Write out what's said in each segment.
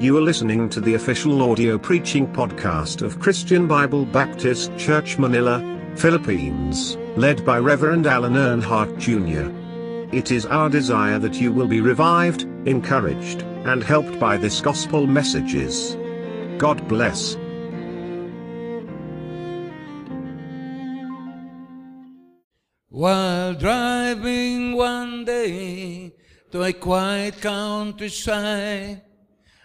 You are listening to the official audio preaching podcast of Christian Bible Baptist Church Manila, Philippines, led by Reverend Alan Earnhardt Jr. It is our desire that you will be revived, encouraged, and helped by this gospel messages. God bless. While driving one day to a quiet countryside,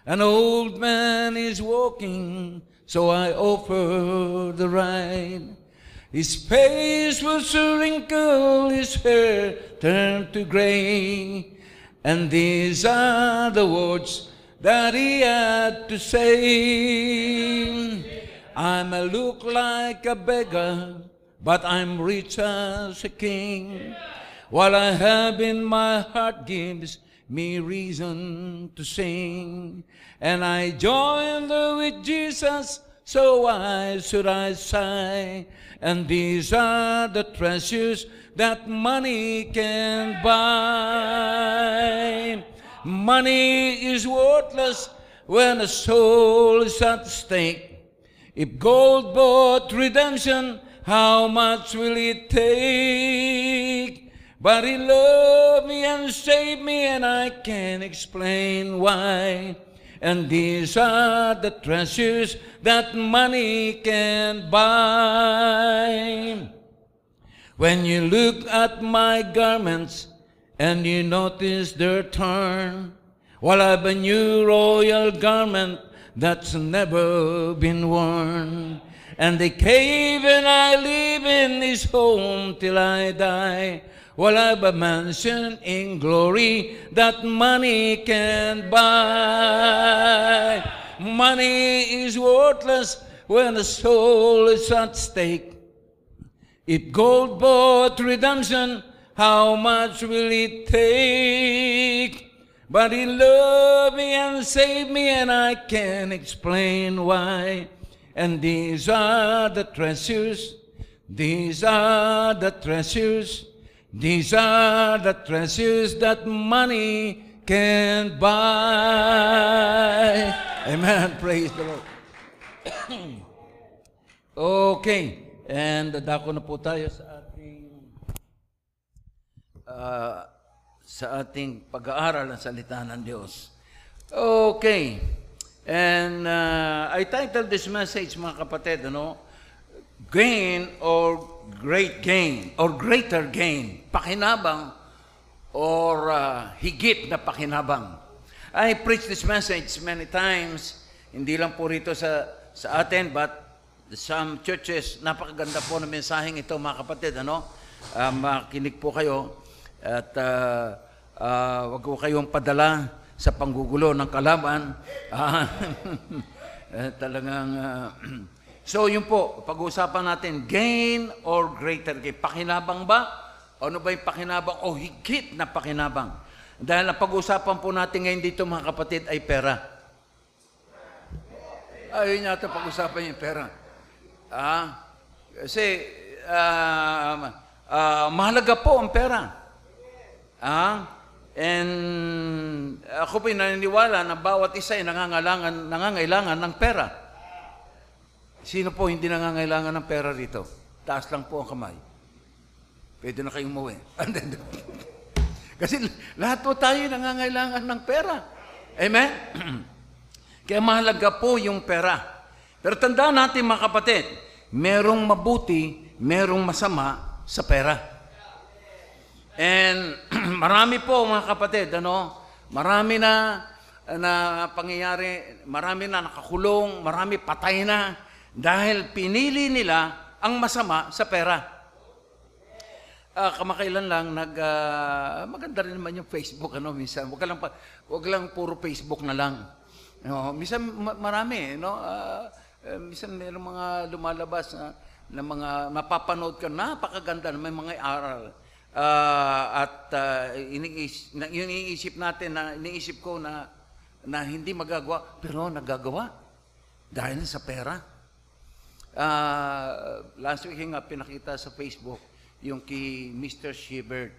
an old man is walking, so I offer the ride. His face was a wrinkle, his hair turned to gray, and these are the words that he had to say. I may look like a beggar, but I'm rich as a king. What I have in my heart gives me reason to sing. And I join there with Jesus, so why should I sigh? And these are the treasures that money can buy. Money is worthless when a soul is at stake. If gold bought redemption, how much will it take? But he loved me and saved me, and I can't explain why. And these are the treasures that money can buy. When you look at my garments and you notice their torn, while I've a new royal garment that's never been worn. And the cave and I live in this home till I die. While I've mansion in glory that money can buy. Money is worthless when the soul is at stake. If gold bought redemption, how much will it take? But he loved me and saved me, and I can't explain why. And these are the treasures, these are the treasures, these are the treasures that money can buy. Amen. Praise the Lord. okay. And dako na po tayo sa ating uh, sa ating pag-aaral ng salita ng Diyos. Okay. And uh, I titled this message, mga kapatid, ano? Gain or great gain or greater gain. Pakinabang or uh, higit na pakinabang. I preached this message many times, hindi lang po rito sa, sa atin, but some churches, napakaganda po ng mensaheng ito, mga kapatid, ano? Uh, makinig po kayo at uh, uh, wag ko kayong padala sa panggugulo ng kalaban. Uh, talagang, uh, so yun po, pag-uusapan natin, gain or greater gain. Pakinabang ba? Ano ba yung pakinabang o higit na pakinabang? Dahil ang pag-uusapan po natin ngayon dito mga kapatid ay pera. Ayun yata pag-usapan yung pera. Ah, kasi uh, uh, mahalaga po ang pera. Ah, and ako po naniniwala na bawat isa ay nangangailangan, nangangailangan ng pera. Sino po hindi nangangailangan ng pera rito? Taas lang po ang kamay. Pwede na kayong umuwi. Kasi lahat po tayo nangangailangan ng pera. Amen? Kaya mahalaga po yung pera. Pero tandaan natin mga kapatid, merong mabuti, merong masama sa pera. And marami po mga kapatid, ano, marami na na pangyayari, marami na nakakulong, marami patay na dahil pinili nila ang masama sa pera. Uh, kamakailan lang nag uh, maganda rin naman yung Facebook ano minsan. Wag lang pa, wag lang puro Facebook na lang. No, minsan ma- marami, no? Uh, uh, minsan mayroong mga lumalabas na, na mga mapapanood ka napakaganda na may mga aral. Uh, at uh, iniisip, na, yun iniisip natin na iniisip ko na na hindi magagawa pero nagagawa dahil sa pera. Uh, last week nga pinakita sa Facebook yung kay Mr. Shebert.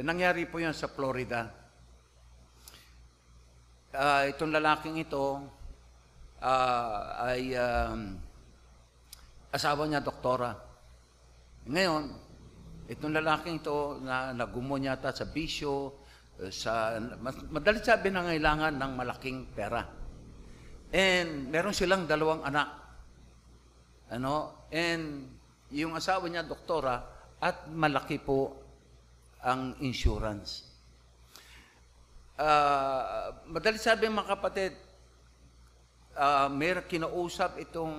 Nangyari po yan sa Florida. ah, itong lalaking ito ah, ay um, asawa niya doktora. Ngayon, itong lalaking ito na nagumo yata sa bisyo, eh, sa madalit sabi na ngailangan ng malaking pera. And meron silang dalawang anak. Ano? And yung asawa niya doktora at malaki po ang insurance. Ah, madalit sabi mga kapatid, ah may kinausap itong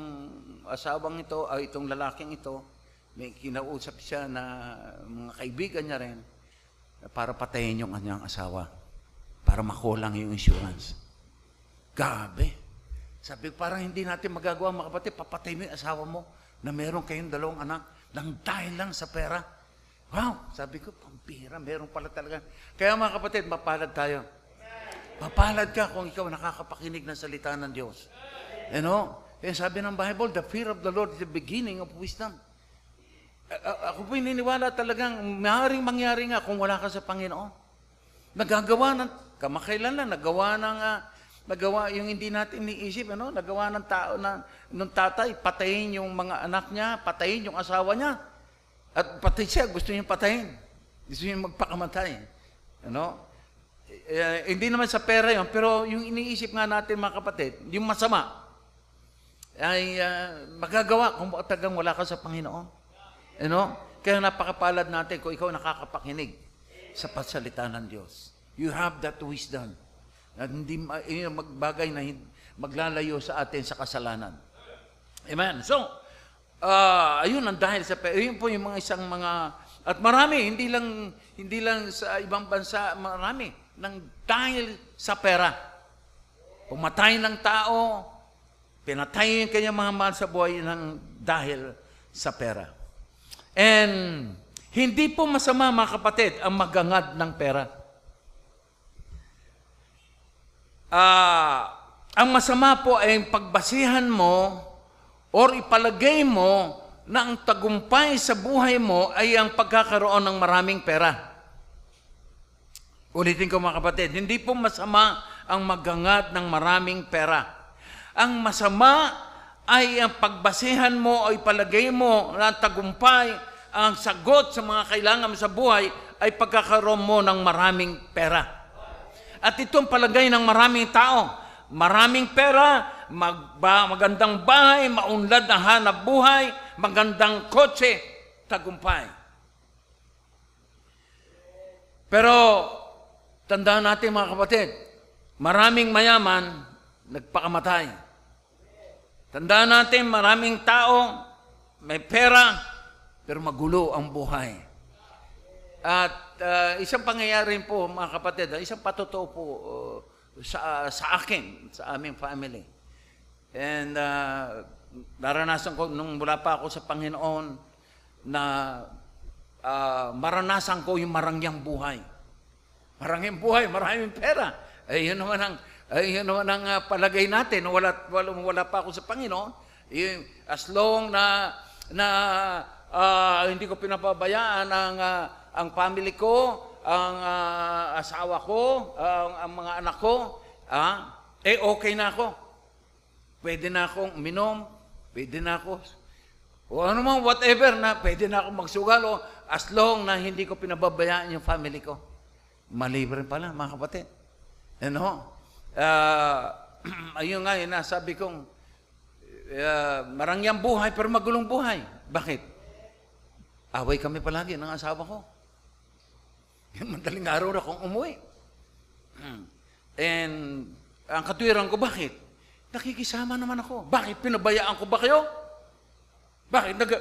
asawang ito, ay itong lalaking ito, may kinausap siya na mga kaibigan niya rin para patayin yung kanyang asawa para makulang yung insurance. Gabi. Sabi, parang hindi natin magagawa mga kapatid, papatay mo yung asawa mo na meron kayong dalawang anak nang dahil lang sa pera. Wow! Sabi ko, pampira, meron pala talaga. Kaya mga kapatid, mapalad tayo. Mapalad ka kung ikaw nakakapakinig ng salita ng Diyos. You know? Kaya sabi ng Bible, the fear of the Lord is the beginning of wisdom. A- ako po niniwala talagang maaaring mangyari nga kung wala ka sa Panginoon. Nagagawa ng, kamakailan lang, nagawa ng, ah, nagawa yung hindi natin iniisip, ano? nagawa ng tao, na, ng tatay, patayin yung mga anak niya, patayin yung asawa niya. At pati siya, gusto niya patayin. Gusto niya magpakamatay. Ano? Eh, hindi naman sa pera yun, pero yung iniisip nga natin mga kapatid, yung masama, ay ah, magagawa kung tagang wala ka sa Panginoon. Know? Kaya napakapalad natin kung ikaw nakakapakinig sa pasalita ng Diyos. You have that wisdom. At hindi magbagay na maglalayo sa atin sa kasalanan. Amen. So, ah ayun ang dahil sa ayun po yung mga isang mga at marami hindi lang hindi lang sa ibang bansa marami nang dahil sa pera. Pumatay ng tao, pinatay yung kanyang mga mahal sa buhay ng dahil sa pera. And hindi po masama mga kapatid ang magangad ng pera. Ah, ang masama po ay pagbasihan mo or ipalagay mo na ang tagumpay sa buhay mo ay ang pagkakaroon ng maraming pera. Ulitin ko mga kapatid, hindi po masama ang magangad ng maraming pera. Ang masama ay ang pagbasihan mo o ipalagay mo na ang tagumpay, ang sagot sa mga kailangan mo sa buhay ay pagkakaroon mo ng maraming pera. At itong palagay ng maraming tao, maraming pera, magba, magandang bahay, maunlad na hanap buhay, magandang kotse, tagumpay. Pero, tandaan natin mga kapatid, maraming mayaman, nagpakamatay. Tandaan natin, maraming tao, may pera, pero magulo ang buhay. At uh, isang pangyayari po, mga kapatid, ah, isang patotoo po uh, sa, sa akin, sa aming family. And uh, naranasan ko, nung mula pa ako sa Panginoon, na uh, maranasan ko yung marangyang buhay. Marangyang buhay, maraming pera. Ay, yun naman ang, ay, yun naman ang uh, palagay natin. Wala, wala, wala pa ako sa Panginoon. Yung, as long na, na uh, hindi ko pinapabayaan ang, uh, ang family ko, ang uh, asawa ko, ang, ang mga anak ko, ah, eh okay na ako. Pwede na akong minom, pwede na ako, o ano man, whatever na, pwede na akong magsugal o as long na hindi ko pinababayaan yung family ko. Mali rin pala, mga kapatid. Ano? Uh, ayun nga, yun sabi kong, uh, marangyang buhay pero magulong buhay. Bakit? Away kami palagi ng asawa ko. Madaling araw na akong umuwi. Hmm. And ang katwiran ko, bakit? Nakikisama naman ako. Bakit? Pinabayaan ko ba kayo? Bakit? Nag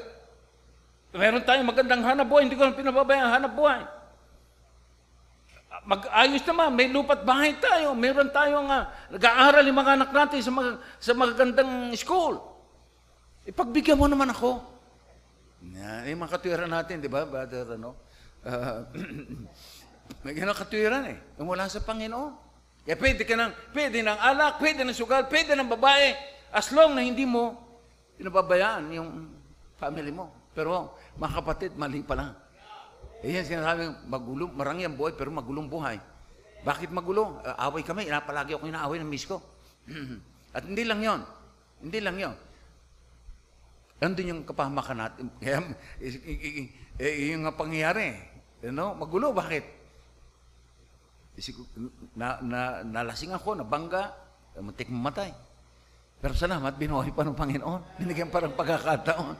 Meron tayong magandang hanap buhay, hindi ko lang pinababayaan hanap buhay. Mag-ayos naman, may lupat bahay tayo, meron tayong uh, nag-aaral yung mga anak natin sa, mag, sa magagandang school. Ipagbigyan mo naman ako. Yeah, yung mga katwiran natin, di ba, brother, ano? Uh, may ganang katwiran eh. Wala sa Panginoon. Kaya pwede ka ng, pwede ng alak, pwede ng sugal, pwede ng babae, as long na hindi mo pinababayaan yung family mo. Pero mga kapatid, mali pa lang. Eh yan sinasabi, magulong, marami ang buhay, pero magulong buhay. Bakit magulo? Uh, away kami, palagi ako inaaway ng miss ko. At hindi lang yon. Hindi lang yon. Andun yung kapahamakan natin. Kaya, eh, yung pangyayari. You know, magulo, bakit? Na, na, nalasing ako, nabangga, muntik mamatay. Pero salamat, binuhay pa ng Panginoon. Binigyan pa ng pagkakataon.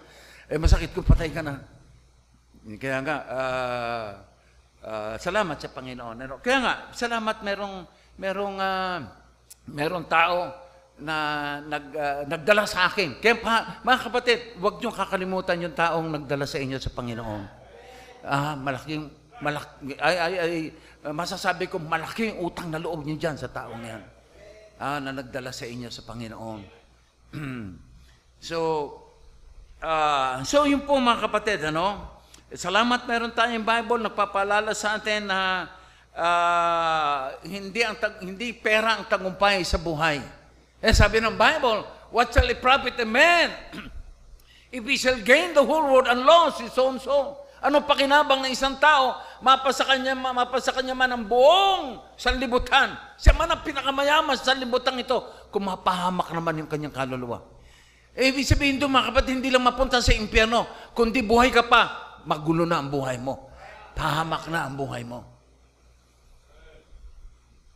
Eh, masakit kung patay ka na. Kaya nga, uh, uh, salamat sa Panginoon. Kaya nga, salamat merong, merong, uh, merong tao na nag, uh, nagdala sa akin. Kaya pa, mga kapatid, huwag niyong kakalimutan yung taong nagdala sa inyo sa Panginoon. Ah, malaking, malak, ay, ay, ay, masasabi ko, malaking utang na loob niyo dyan sa taong yan ah, na nagdala sa inyo sa Panginoon. so, uh, so yun po mga kapatid, ano? Salamat meron tayong Bible, nagpapalala sa atin na uh, hindi, ang hindi pera ang tagumpay sa buhay. Eh sabi ng Bible, what shall it profit a man if he shall gain the whole world and lose his own soul? Ano pakinabang ng isang tao, mapasa kanya, mapasa kanya man ang buong sanlibutan. Siya man ang pinakamayaman sa sanlibutan ito, kung mapahamak naman yung kanyang kaluluwa. Eh, ibig sabihin doon, mga kapatid, hindi lang mapunta sa impyerno, kundi buhay ka pa, magulo na ang buhay mo. Pahamak na ang buhay mo.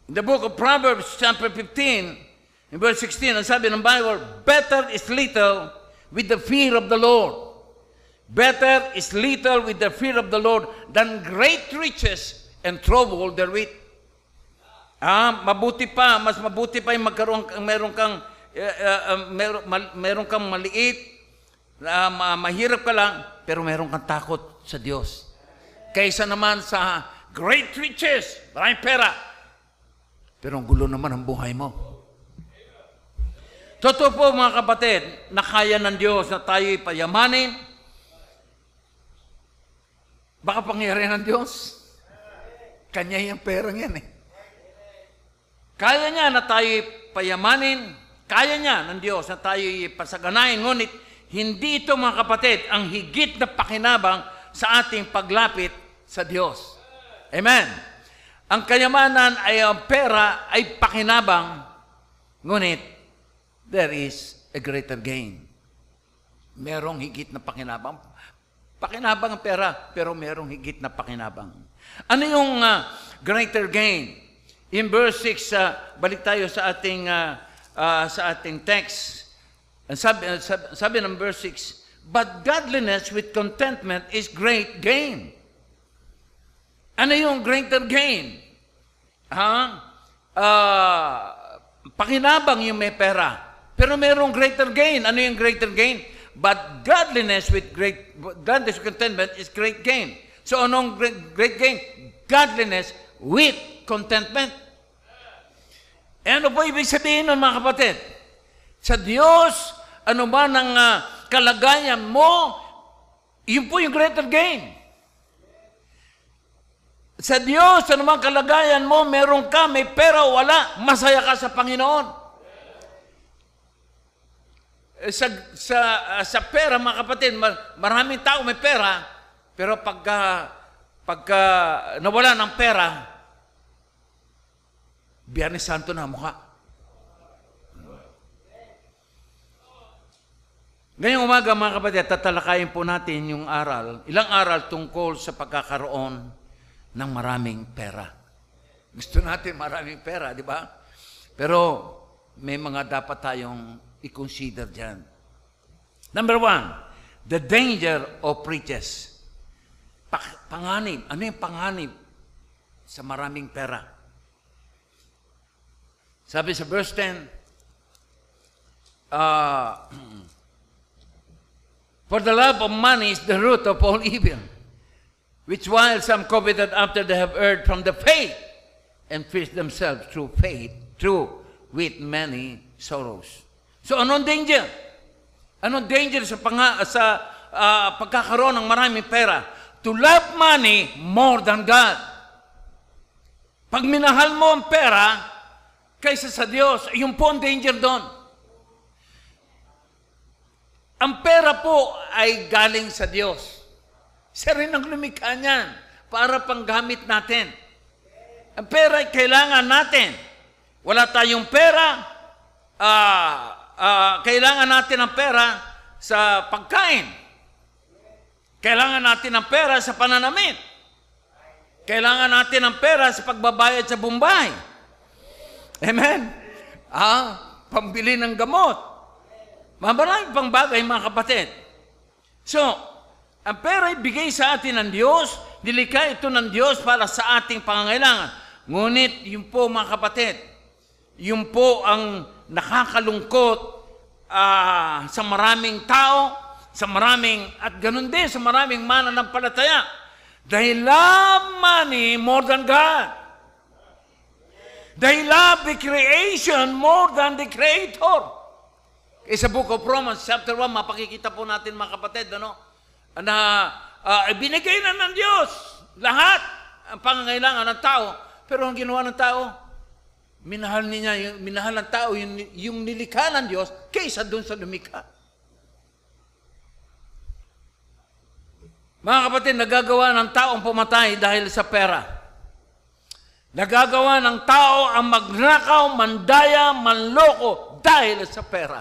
In the book of Proverbs, chapter 15, in verse 16, ang sabi ng Bible, Better is little with the fear of the Lord Better is little with the fear of the Lord than great riches and trouble therewith. Ah, mabuti pa, mas mabuti pa yung magkaroon meron kang uh, uh, meron, mal, meron kang maliit, uh, mahirap ka lang, pero meron kang takot sa Diyos. Kaysa naman sa great riches, maraming pera, pero ang gulo naman ang buhay mo. Totoo po mga kapatid, na kaya ng Diyos na tayo'y payamanin, Baka pangyari ng Diyos. Kanya yung perang yan eh. Kaya niya na tayo payamanin, kaya niya ng Diyos na tayo pasaganayin, ngunit hindi ito mga kapatid ang higit na pakinabang sa ating paglapit sa Diyos. Amen. Ang kayamanan ay ang pera ay pakinabang, ngunit there is a greater gain. Merong higit na pakinabang. Pakinabang ang pera, pero merong higit na pakinabang. Ano yung uh, greater gain? In verse 6, uh, balik tayo sa ating uh, uh, sa ating text. Sabi, sabi, sabi ng verse 6, But godliness with contentment is great gain. Ano yung greater gain? Ha? Uh, pakinabang yung may pera. Pero merong greater gain. Ano yung greater gain? But godliness with great godliness with contentment is great gain. So anong great, great gain? Godliness with contentment. E ano po ibig sabihin ng mga kapatid? Sa Diyos, ano ba ng uh, kalagayan mo, yun po yung greater gain. Sa Diyos, ano man kalagayan mo, meron ka, may pera o wala, masaya ka sa Panginoon. Sa, sa, uh, sa pera, mga kapatid, maraming tao may pera, pero pagka, pagka nawala ng pera, Biyernes Santo na mukha. Ngayong umaga mga kapatid, tatalakayin po natin yung aral, ilang aral tungkol sa pagkakaroon ng maraming pera. Gusto natin maraming pera, di ba? Pero may mga dapat tayong i-consider dyan. Number one, the danger of riches. Pa- panganib. Ano yung panganib sa maraming pera? Sabi sa verse 10, uh, For the love of money is the root of all evil, which while some coveted after they have erred from the faith, and pierced themselves through faith, through with many sorrows. So anong danger? Anong danger sa, panga, sa uh, pagkakaroon ng maraming pera? To love money more than God. Pag minahal mo ang pera kaysa sa Diyos, yung po ang danger doon. Ang pera po ay galing sa Diyos. Siya rin ang lumikha niyan para panggamit natin. Ang pera ay kailangan natin. Wala tayong pera, ah, ah, kailangan natin ng pera sa pagkain. Kailangan natin ng pera sa pananamit. Kailangan natin ng pera sa pagbabayad sa bumbay. Amen? Ah, pambili ng gamot. Maraming pang bagay, mga kapatid. So, ang pera ay bigay sa atin ng Diyos, nilikha ito ng Diyos para sa ating pangangailangan. Ngunit, yun po mga kapatid, yun po ang nakakalungkot ah, sa maraming tao, sa maraming, at ganun din sa maraming mananampalataya. They love money more than God. They love the creation more than the Creator. Eh, sa Book of Romans, chapter 1, mapakikita po natin mga kapatid, ano, na uh, binigay na ng Diyos lahat ang pangangailangan ng tao. Pero ang ginawa ng tao, minahal niya, minahal ng tao yung, yung nilikha ng Diyos kaysa dun sa lumikha. Mga kapatid, nagagawa ng tao ang pumatay dahil sa pera. Nagagawa ng tao ang magnakaw, mandaya, manloko dahil sa pera.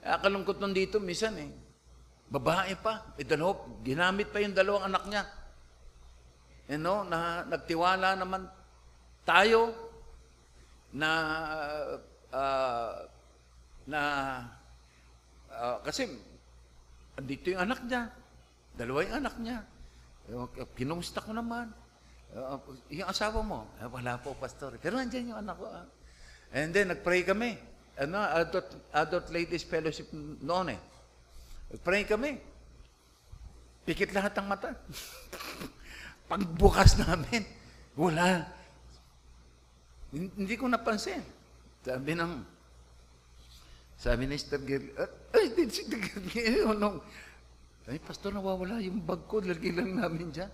Kaya kalungkot nun dito, misan eh. Babae pa, eh, dalawa, ginamit pa yung dalawang anak niya. You know, na nagtiwala naman tayo na uh, na uh, kasi andito yung anak niya. Dalawa yung anak niya. Kinumusta ko naman. Uh, yung asawa mo, eh, wala po, pastor. Pero nandiyan yung anak ko. Ah. And then, nag-pray kami. Ano, adult, adult ladies fellowship noon eh. Nag-pray kami. Pikit lahat ng mata. Pagbukas namin, wala. Hindi ko napansin. Sabi ng, sabi ni Sister Gil, ay, di, Sister Gil, nung, ay, pastor, nawawala yung bag ko, lagi lang namin dyan.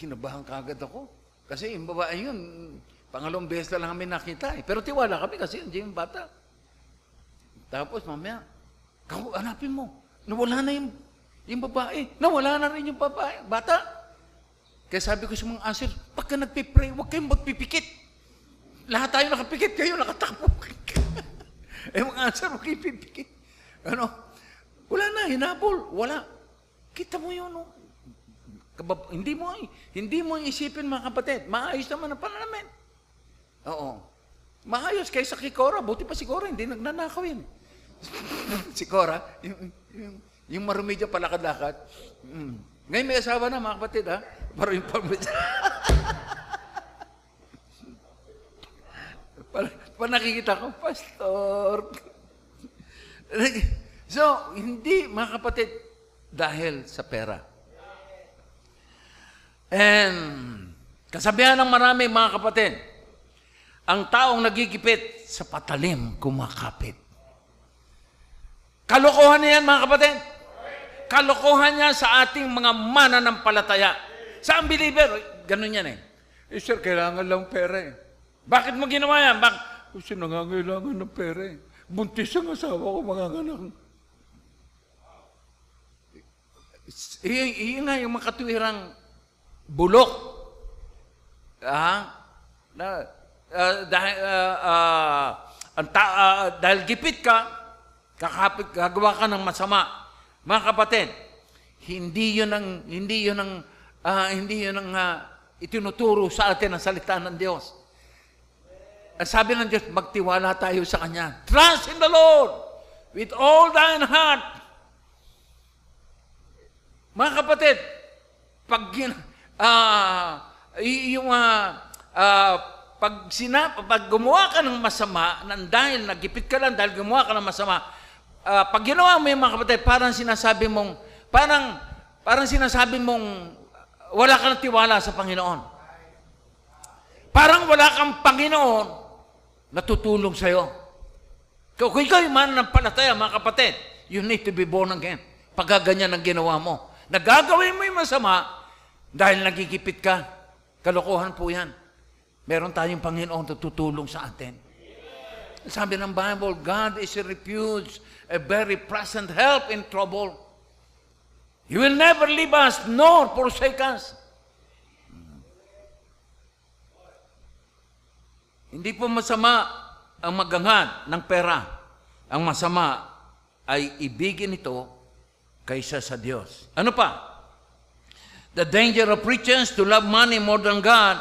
Kinabahan kagad ako. Kasi yung babae yun, pangalawang beses na lang kami nakita eh. Pero tiwala kami kasi yung bata. Tapos mamaya, kako, hanapin mo. Nawala na yung, yung babae. Nawala na rin yung babae, bata. Kaya sabi ko sa mga answer, pagka nagpipray, huwag kayong magpipikit. Lahat tayo nakapikit, kayo nakatakbo. eh mga answer, huwag kayong pipikit. Ano? Wala na, hinabol. Wala. Kita mo yun, no? Kabab- hindi mo, hindi mo isipin mga kapatid. Maayos naman ang pananamin. Oo. Maayos kaysa kay Cora. Buti pa si Cora, hindi nagnanakaw yan. si Cora, yung, yung, yung marumi dyan palakad-lakad. Mm. Ngayon may asawa na mga kapatid, ha? Parang yung pamit. Pa, pa nakikita ko, Pastor. so, hindi, mga kapatid, dahil sa pera. And, kasabihan ng marami, mga kapatid, ang taong nagigipit sa patalim kumakapit. Kalokohan niyan, mga kapatid. Kalokohan niya sa ating mga mananampalataya. Sa unbeliever, ganun yan eh. Eh, sir, kailangan lang pera eh. Bakit mo ginawa yan? Bak Kasi nangangailangan ng pera eh. Buntis ang asawa ko, mga ganang. Iyon nga yung makatwirang bulok. Ah, na, uh, dahil, uh, uh, ang ta- uh, dahil gipit ka, kakapit, gagawa ka ng masama. Mga kapatid, hindi yun ang, hindi yun ang, uh, hindi yun ang uh, itinuturo sa atin ang salita ng Diyos. Ang sabi ng Diyos, magtiwala tayo sa Kanya. Trust in the Lord with all thine heart. Mga kapatid, pag, uh, yung, uh, uh, pag, sina, pag gumawa ka ng masama, nang dahil nagipit ka lang dahil gumawa ka ng masama, uh, pag ginawa mo yung mga kapatid, parang sinasabi mong, parang, parang sinasabi mong, wala ka ng tiwala sa Panginoon. Parang wala kang Panginoon na tutulong sa'yo. Kung ikaw yung mananampalataya, mga kapatid, you need to be born again. Pagkaganyan ang ginawa mo. Nagagawin mo yung masama dahil nagigipit ka. Kalokohan po yan. Meron tayong Panginoon na tutulong sa atin. Sabi ng Bible, God is a refuge, a very present help in trouble. He will never leave us nor forsake us. Hindi po masama ang maghangad ng pera. Ang masama ay ibigin ito kaysa sa Diyos. Ano pa? The danger of Christians to love money more than God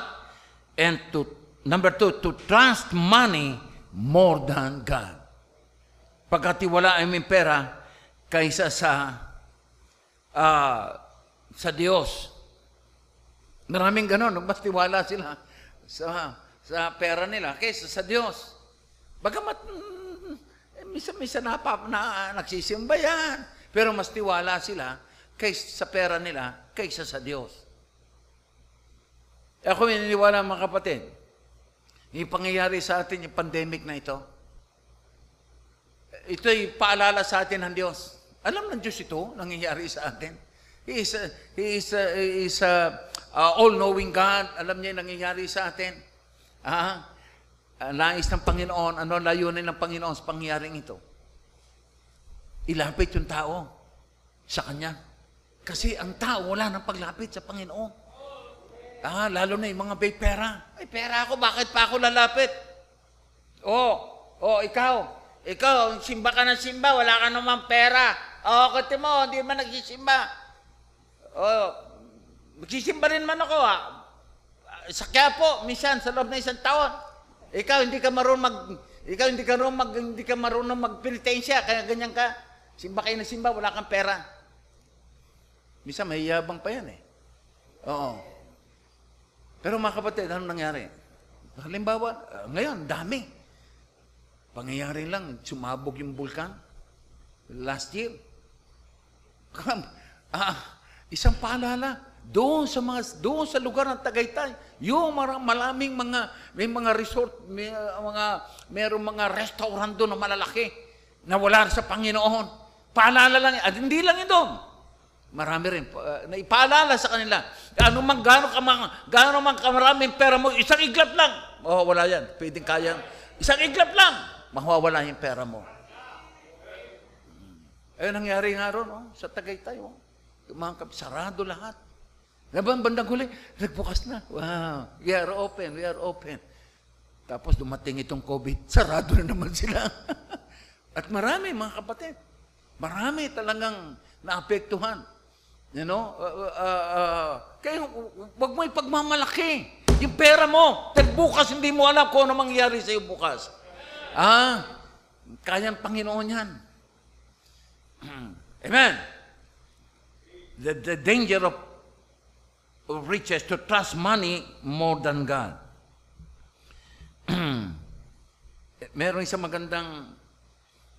and to, number two, to trust money more than God. Pagkatiwalaan mo yung pera kaysa sa ah, sa Diyos. Maraming ganon, mas sila sa, sa pera nila kaysa sa Diyos. Bagamat, mm, eh, misa-misa na, pa, na nagsisimba yan. Pero mas tiwala sila kaysa sa pera nila kaysa sa Diyos. Ako naniniwala mga kapatid, yung pangyayari sa atin, yung pandemic na ito, ito'y paalala sa atin ng Diyos. Alam ng Diyos ito, nangyayari sa atin. He is a, he is a, he is a, uh, all-knowing God. Alam niya yung nangyayari sa atin. Ah, nais ng Panginoon, ano layunin ng Panginoon sa pangyayaring ito? Ilapit yung tao sa Kanya. Kasi ang tao wala nang paglapit sa Panginoon. Ah, lalo na yung mga may pera. Ay, pera ako, bakit pa ako lalapit? Oh, oh, ikaw. Ikaw, simba ka ng simba, wala ka naman pera. Oh, kasi mo, hindi man nagsisimba. Oh, magsisimba rin man ako, ah. Sa Quiapo, minsan, sa loob ng isang taon. Ikaw, hindi ka marunong mag... Ikaw, hindi ka marunong mag... Hindi ka marunong magpenitensya, kaya ganyan ka. Simba kayo ng simba, wala kang pera. Minsan, mahiyabang pa yan eh. Oo. Pero mga kapatid, ano nangyari? Halimbawa, uh, ngayon, dami. Pangyayari lang, sumabog yung bulkan. Last year. ah, isang paalala, doon sa mga doon sa lugar ng Tagaytay, yung mga malaming mga may mga resort, may uh, mga merong mga restaurant doon na malalaki na wala sa Panginoon. Paalala lang, at hindi lang ito. Marami rin. Uh, naipaalala sa kanila. Ano man, gaano ka man, gaano man kamaraming pera mo, isang iglap lang. Oh, wala yan. Pwedeng kayang, isang iglap lang, mawawala yung pera mo. Eh, nangyari nga ron, oh, sa Tagaytay, oh. Mga sarado lahat. Laban bandang huli, nagbukas na. Wow, we are open, we are open. Tapos dumating itong COVID, sarado na naman sila. At marami, mga kapatid. Marami talagang naapektuhan. You know? Uh, uh, uh, kaya wag mo ipagmamalaki. Yung pera mo, bukas hindi mo alam kung ano mangyayari sa iyo bukas. Ah, kayang Panginoon yan. Amen. The, the danger of riches to trust money more than God. Meron isang magandang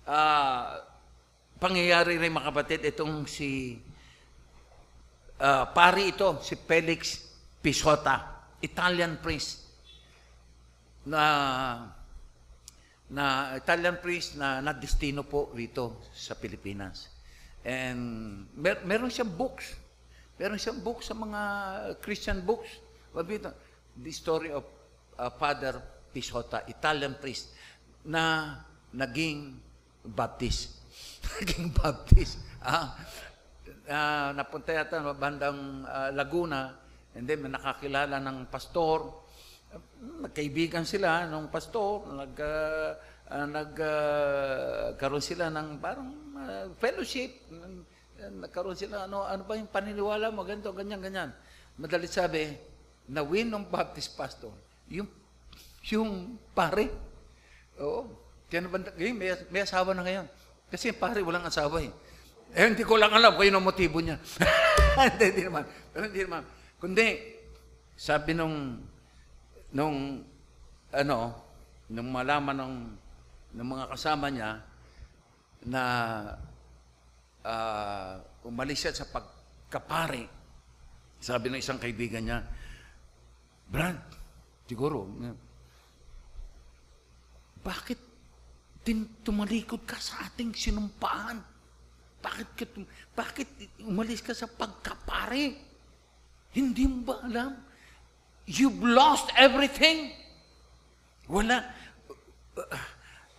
uh, pangyayari rin mga kapatid, itong si uh, pari ito, si Felix Pisota, Italian priest, na na Italian priest na nadestino po rito sa Pilipinas. And mer meron siyang books. Meron siyang books sa mga Christian books. Mabito, the story of uh, Father Pisota, Italian priest, na naging Baptist. naging Baptist. Ah, uh, napunta yata bandang uh, Laguna, and then nakakilala ng pastor. Nagkaibigan sila ng pastor, nag uh, uh, nagkaroon uh, sila ng parang uh, fellowship. Nagkaroon sila ano ano ba yung paniniwala mo ganito ganyan ganyan. Madali sabi, na win ng Baptist pastor, yung yung pare. Oo. Kaya banda, may, may asawa na ngayon. Kasi pare walang asawa eh. Eh, hindi ko lang alam kung yun ang motibo niya. hindi, hindi naman. Pero hindi naman. Kundi, sabi nung, nung, ano, nung malaman ng, ng mga kasama niya, na uh, umalis siya sa pagkapari, sabi ng isang kaibigan niya, Brad, siguro, bakit tin tumalikod ka sa ating sinumpaan? Bakit, ka, bakit umalis ka sa pagkapare? Hindi mo ba alam? You've lost everything. Wala.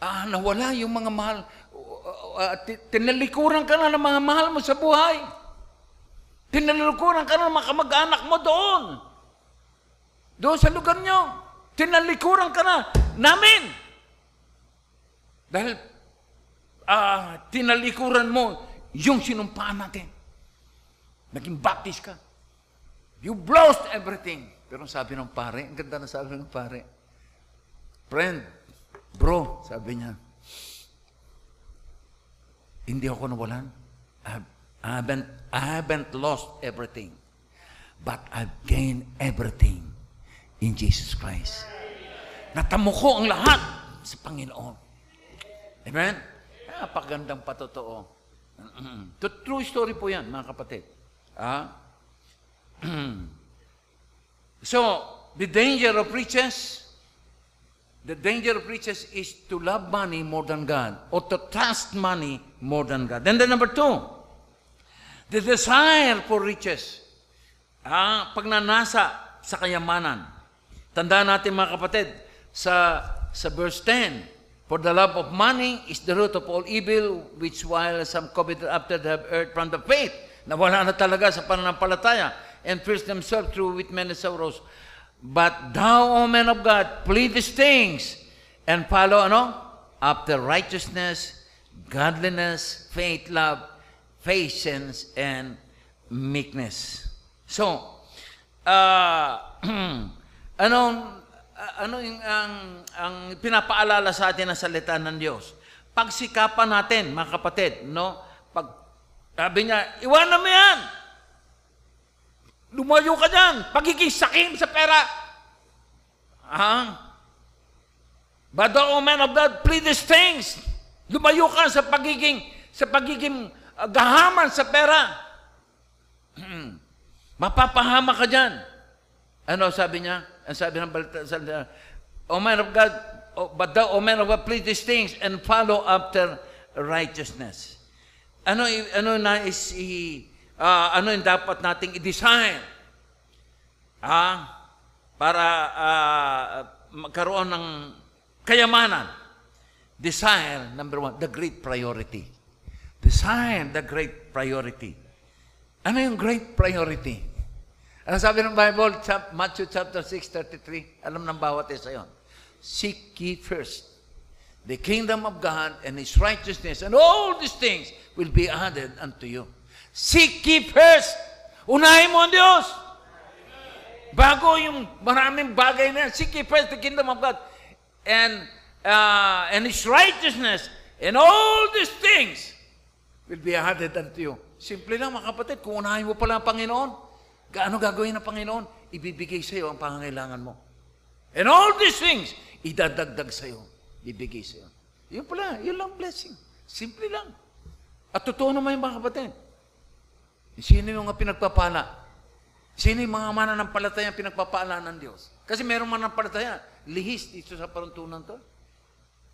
Ah, nawala yung mga mahal. Uh, tinalikuran ka na ng mga mahal mo sa buhay. Tinalikuran ka na ng mga kamag-anak mo doon. Doon sa lugar nyo. Tinalikuran ka na namin. Dahil ah, tinalikuran mo yung sinumpaan natin. Naging baptist ka. You lost everything. Pero sabi ng pare, ang ganda na sabi ng pare, Friend, bro, sabi niya, hindi ako nawalan. I haven't, I haven't lost everything. But I've gained everything in Jesus Christ. Natamo ko ang lahat sa Panginoon. Amen? Napakagandang patotoo. To True story po yan, mga kapatid. Ah? so, the danger of riches, the danger of riches is to love money more than God or to trust money more than God. Then the number two, the desire for riches. Ah, pagnanasa sa kayamanan. Tandaan natin mga kapatid, sa, sa verse 10, For the love of money is the root of all evil, which while some coveted after they have erred from the faith, nawala na talaga sa pananampalataya, and pierced themselves through with many sorrows. But thou, O man of God, plead these things, and follow, ano? After righteousness, godliness, faith, love, patience, and meekness. So, uh, anong ano yung ang ang pinapaalala sa atin ng salita ng Diyos? Pagsikapan natin, mga kapatid, no? Pag sabi niya, iwanan mo yan. Lumayo ka dyan. Pagiging sakim sa pera. Ah? But the O man of God, plead these things. Lumayo ka sa pagiging sa pagiging uh, gahaman sa pera. Mapapahama ka dyan. Ano sabi niya? Ang sabi ng balita, sabi niya, O man of God, o, but thou, O man of God, please these things and follow after righteousness. Ano, ano na is, i, ah, ano yung dapat nating i-design? Ah, para ah, magkaroon ng kayamanan. Desire, number one, the great priority. Desire, the great priority. Ano yung great priority? Ano sabi ng Bible? Chap- Matthew chapter 6, 33. Alam ng bawat isa yon. Seek ye first the kingdom of God and His righteousness, and all these things will be added unto you. Seek ye first. Unahin mo ang Diyos. Bago yung maraming bagay na yan. Seek ye first the kingdom of God and, uh, and His righteousness, and all these things will be added unto you. Simple lang mga kapatid, kung unahin mo pala ang Panginoon, gaano gagawin ng Panginoon? Ibibigay sa iyo ang pangangailangan mo. And all these things, idadagdag sa iyo, bibigay sa iyo. Yun pala, yun lang blessing. Simple lang. At totoo naman yung mga kapatid. Sino yung mga pinagpapala? Sino yung mga mananampalataya pinagpapala ng Diyos? Kasi merong mananampalataya, lihis dito sa paruntunan to.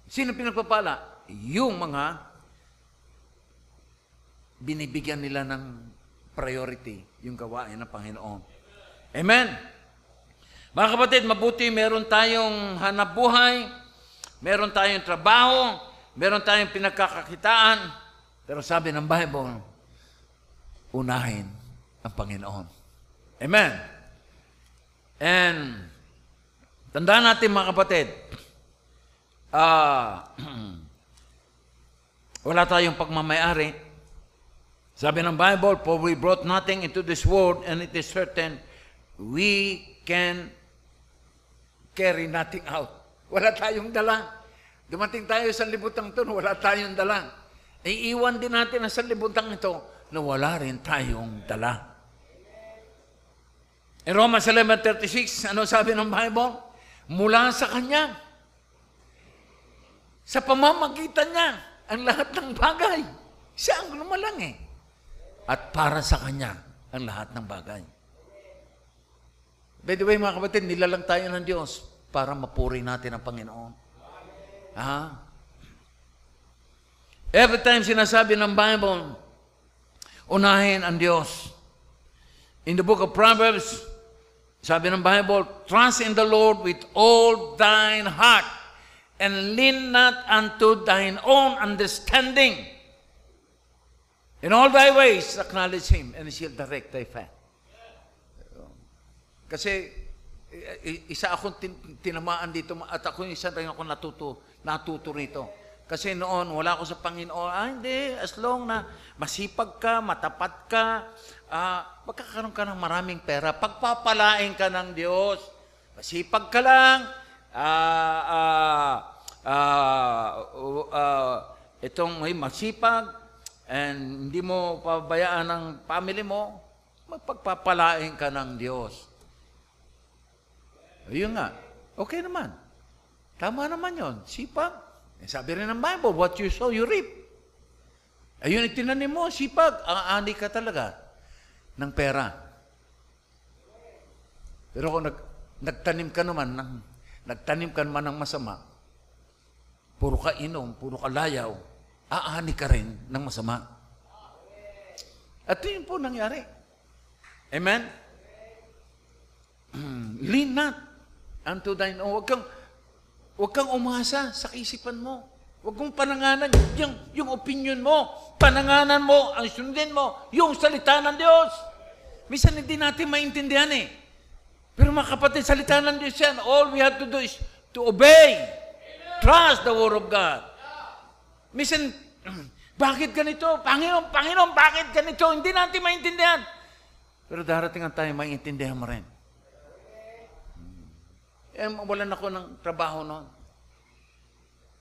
Sino pinagpapala? Yung mga binibigyan nila ng priority yung gawain ng Panginoon. Amen? Mga kapatid, mabuti meron tayong hanap buhay, meron tayong trabaho, meron tayong pinagkakakitaan, pero sabi ng Bible, unahin ang Panginoon. Amen? And, tandaan natin mga kapatid, ah, wala tayong pagmamayari, sabi ng Bible, For we brought nothing into this world, and it is certain we can carry nothing out. Wala tayong dala. Dumating tayo sa libutang ito, wala tayong dala. Iiwan din natin ang sa libutang ito na wala rin tayong dala. In Romans 11.36, ano sabi ng Bible? Mula sa Kanya, sa pamamagitan niya, ang lahat ng bagay. Siya ang lumalang eh at para sa Kanya ang lahat ng bagay. By the way, mga kapatid, nilalang tayo ng Diyos para mapuri natin ang Panginoon. Ha? Every time sinasabi ng Bible, unahin ang Diyos. In the book of Proverbs, sabi ng Bible, Trust in the Lord with all thine heart and lean not unto thine own understanding. In all thy ways, acknowledge Him, and He shall direct thy path. Kasi, isa akong tin- tinamaan dito at ako yung isa rin ako natuto, natuto rito. Kasi noon, wala ako sa Panginoon. Ah, hindi. As long na masipag ka, matapat ka, ah, magkakaroon ka ng maraming pera. Pagpapalain ka ng Diyos. Masipag ka lang. Ah, ah, ah, uh, ah, itong may masipag, and hindi mo pabayaan ng family mo, magpagpapalain ka ng Diyos. Ayun nga. Okay naman. Tama naman yon. Sipag. Eh, sabi rin ng Bible, what you sow, you reap. Ayun, itinanim mo, sipag. Ang ani ka talaga ng pera. Pero kung nag, nagtanim ka naman, ng, nagtanim ka naman ng masama, puro ka inom, puro ka layaw, aani ka rin ng masama. At yun po nangyari. Amen? Lean not unto thine own. Huwag kang, huwag kang umasa sa kaisipan mo. Huwag mong pananganan yung, yung opinion mo. Pananganan mo, ang sundin mo, yung salita ng Diyos. Minsan hindi natin maintindihan eh. Pero mga kapatid, salita ng Diyos yan. All we have to do is to obey. Trust the Word of God. Minsan, bakit ganito? Panginoon, Panginoon, bakit ganito? Hindi natin maintindihan. Pero darating ang time, maintindihan mo rin. Eh, walan ako ng trabaho noon.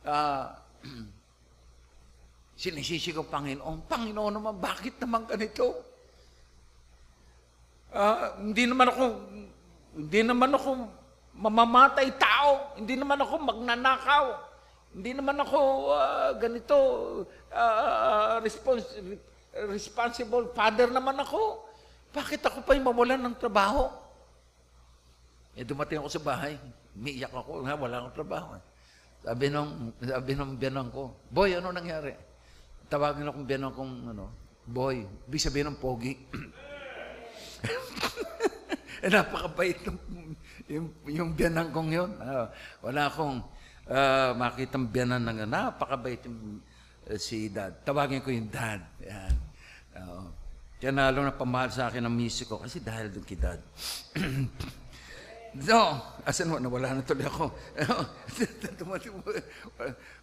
Ah, sinisisi ko, Panginoon, Panginoon naman, bakit naman ganito? Ah, hindi naman ako, hindi naman ako mamamatay tao, hindi naman ako magnanakaw, hindi naman ako ah, ganito, ah, respons- responsible father naman ako. Bakit ako pa yung mawalan ng trabaho? Eh, dumating ako sa bahay, umiiyak ako, nga, wala akong trabaho. eh. Sabi nung, sabi nung biyanang ko, Boy, ano nangyari? Tawagin akong biyanang kong, ano, Boy, ibig sabihin ng pogi. eh, napakabait ng, yung, yung biyanang kong yun. Ah, wala akong ah, makitang biyanan ng, napakabait yung eh, si dad. Tawagin ko yung dad. Yan. Oo. Kaya nalo na pamahal sa akin ang music ko kasi dahil doon kay dad. No, asan mo, nawala na tuloy ako.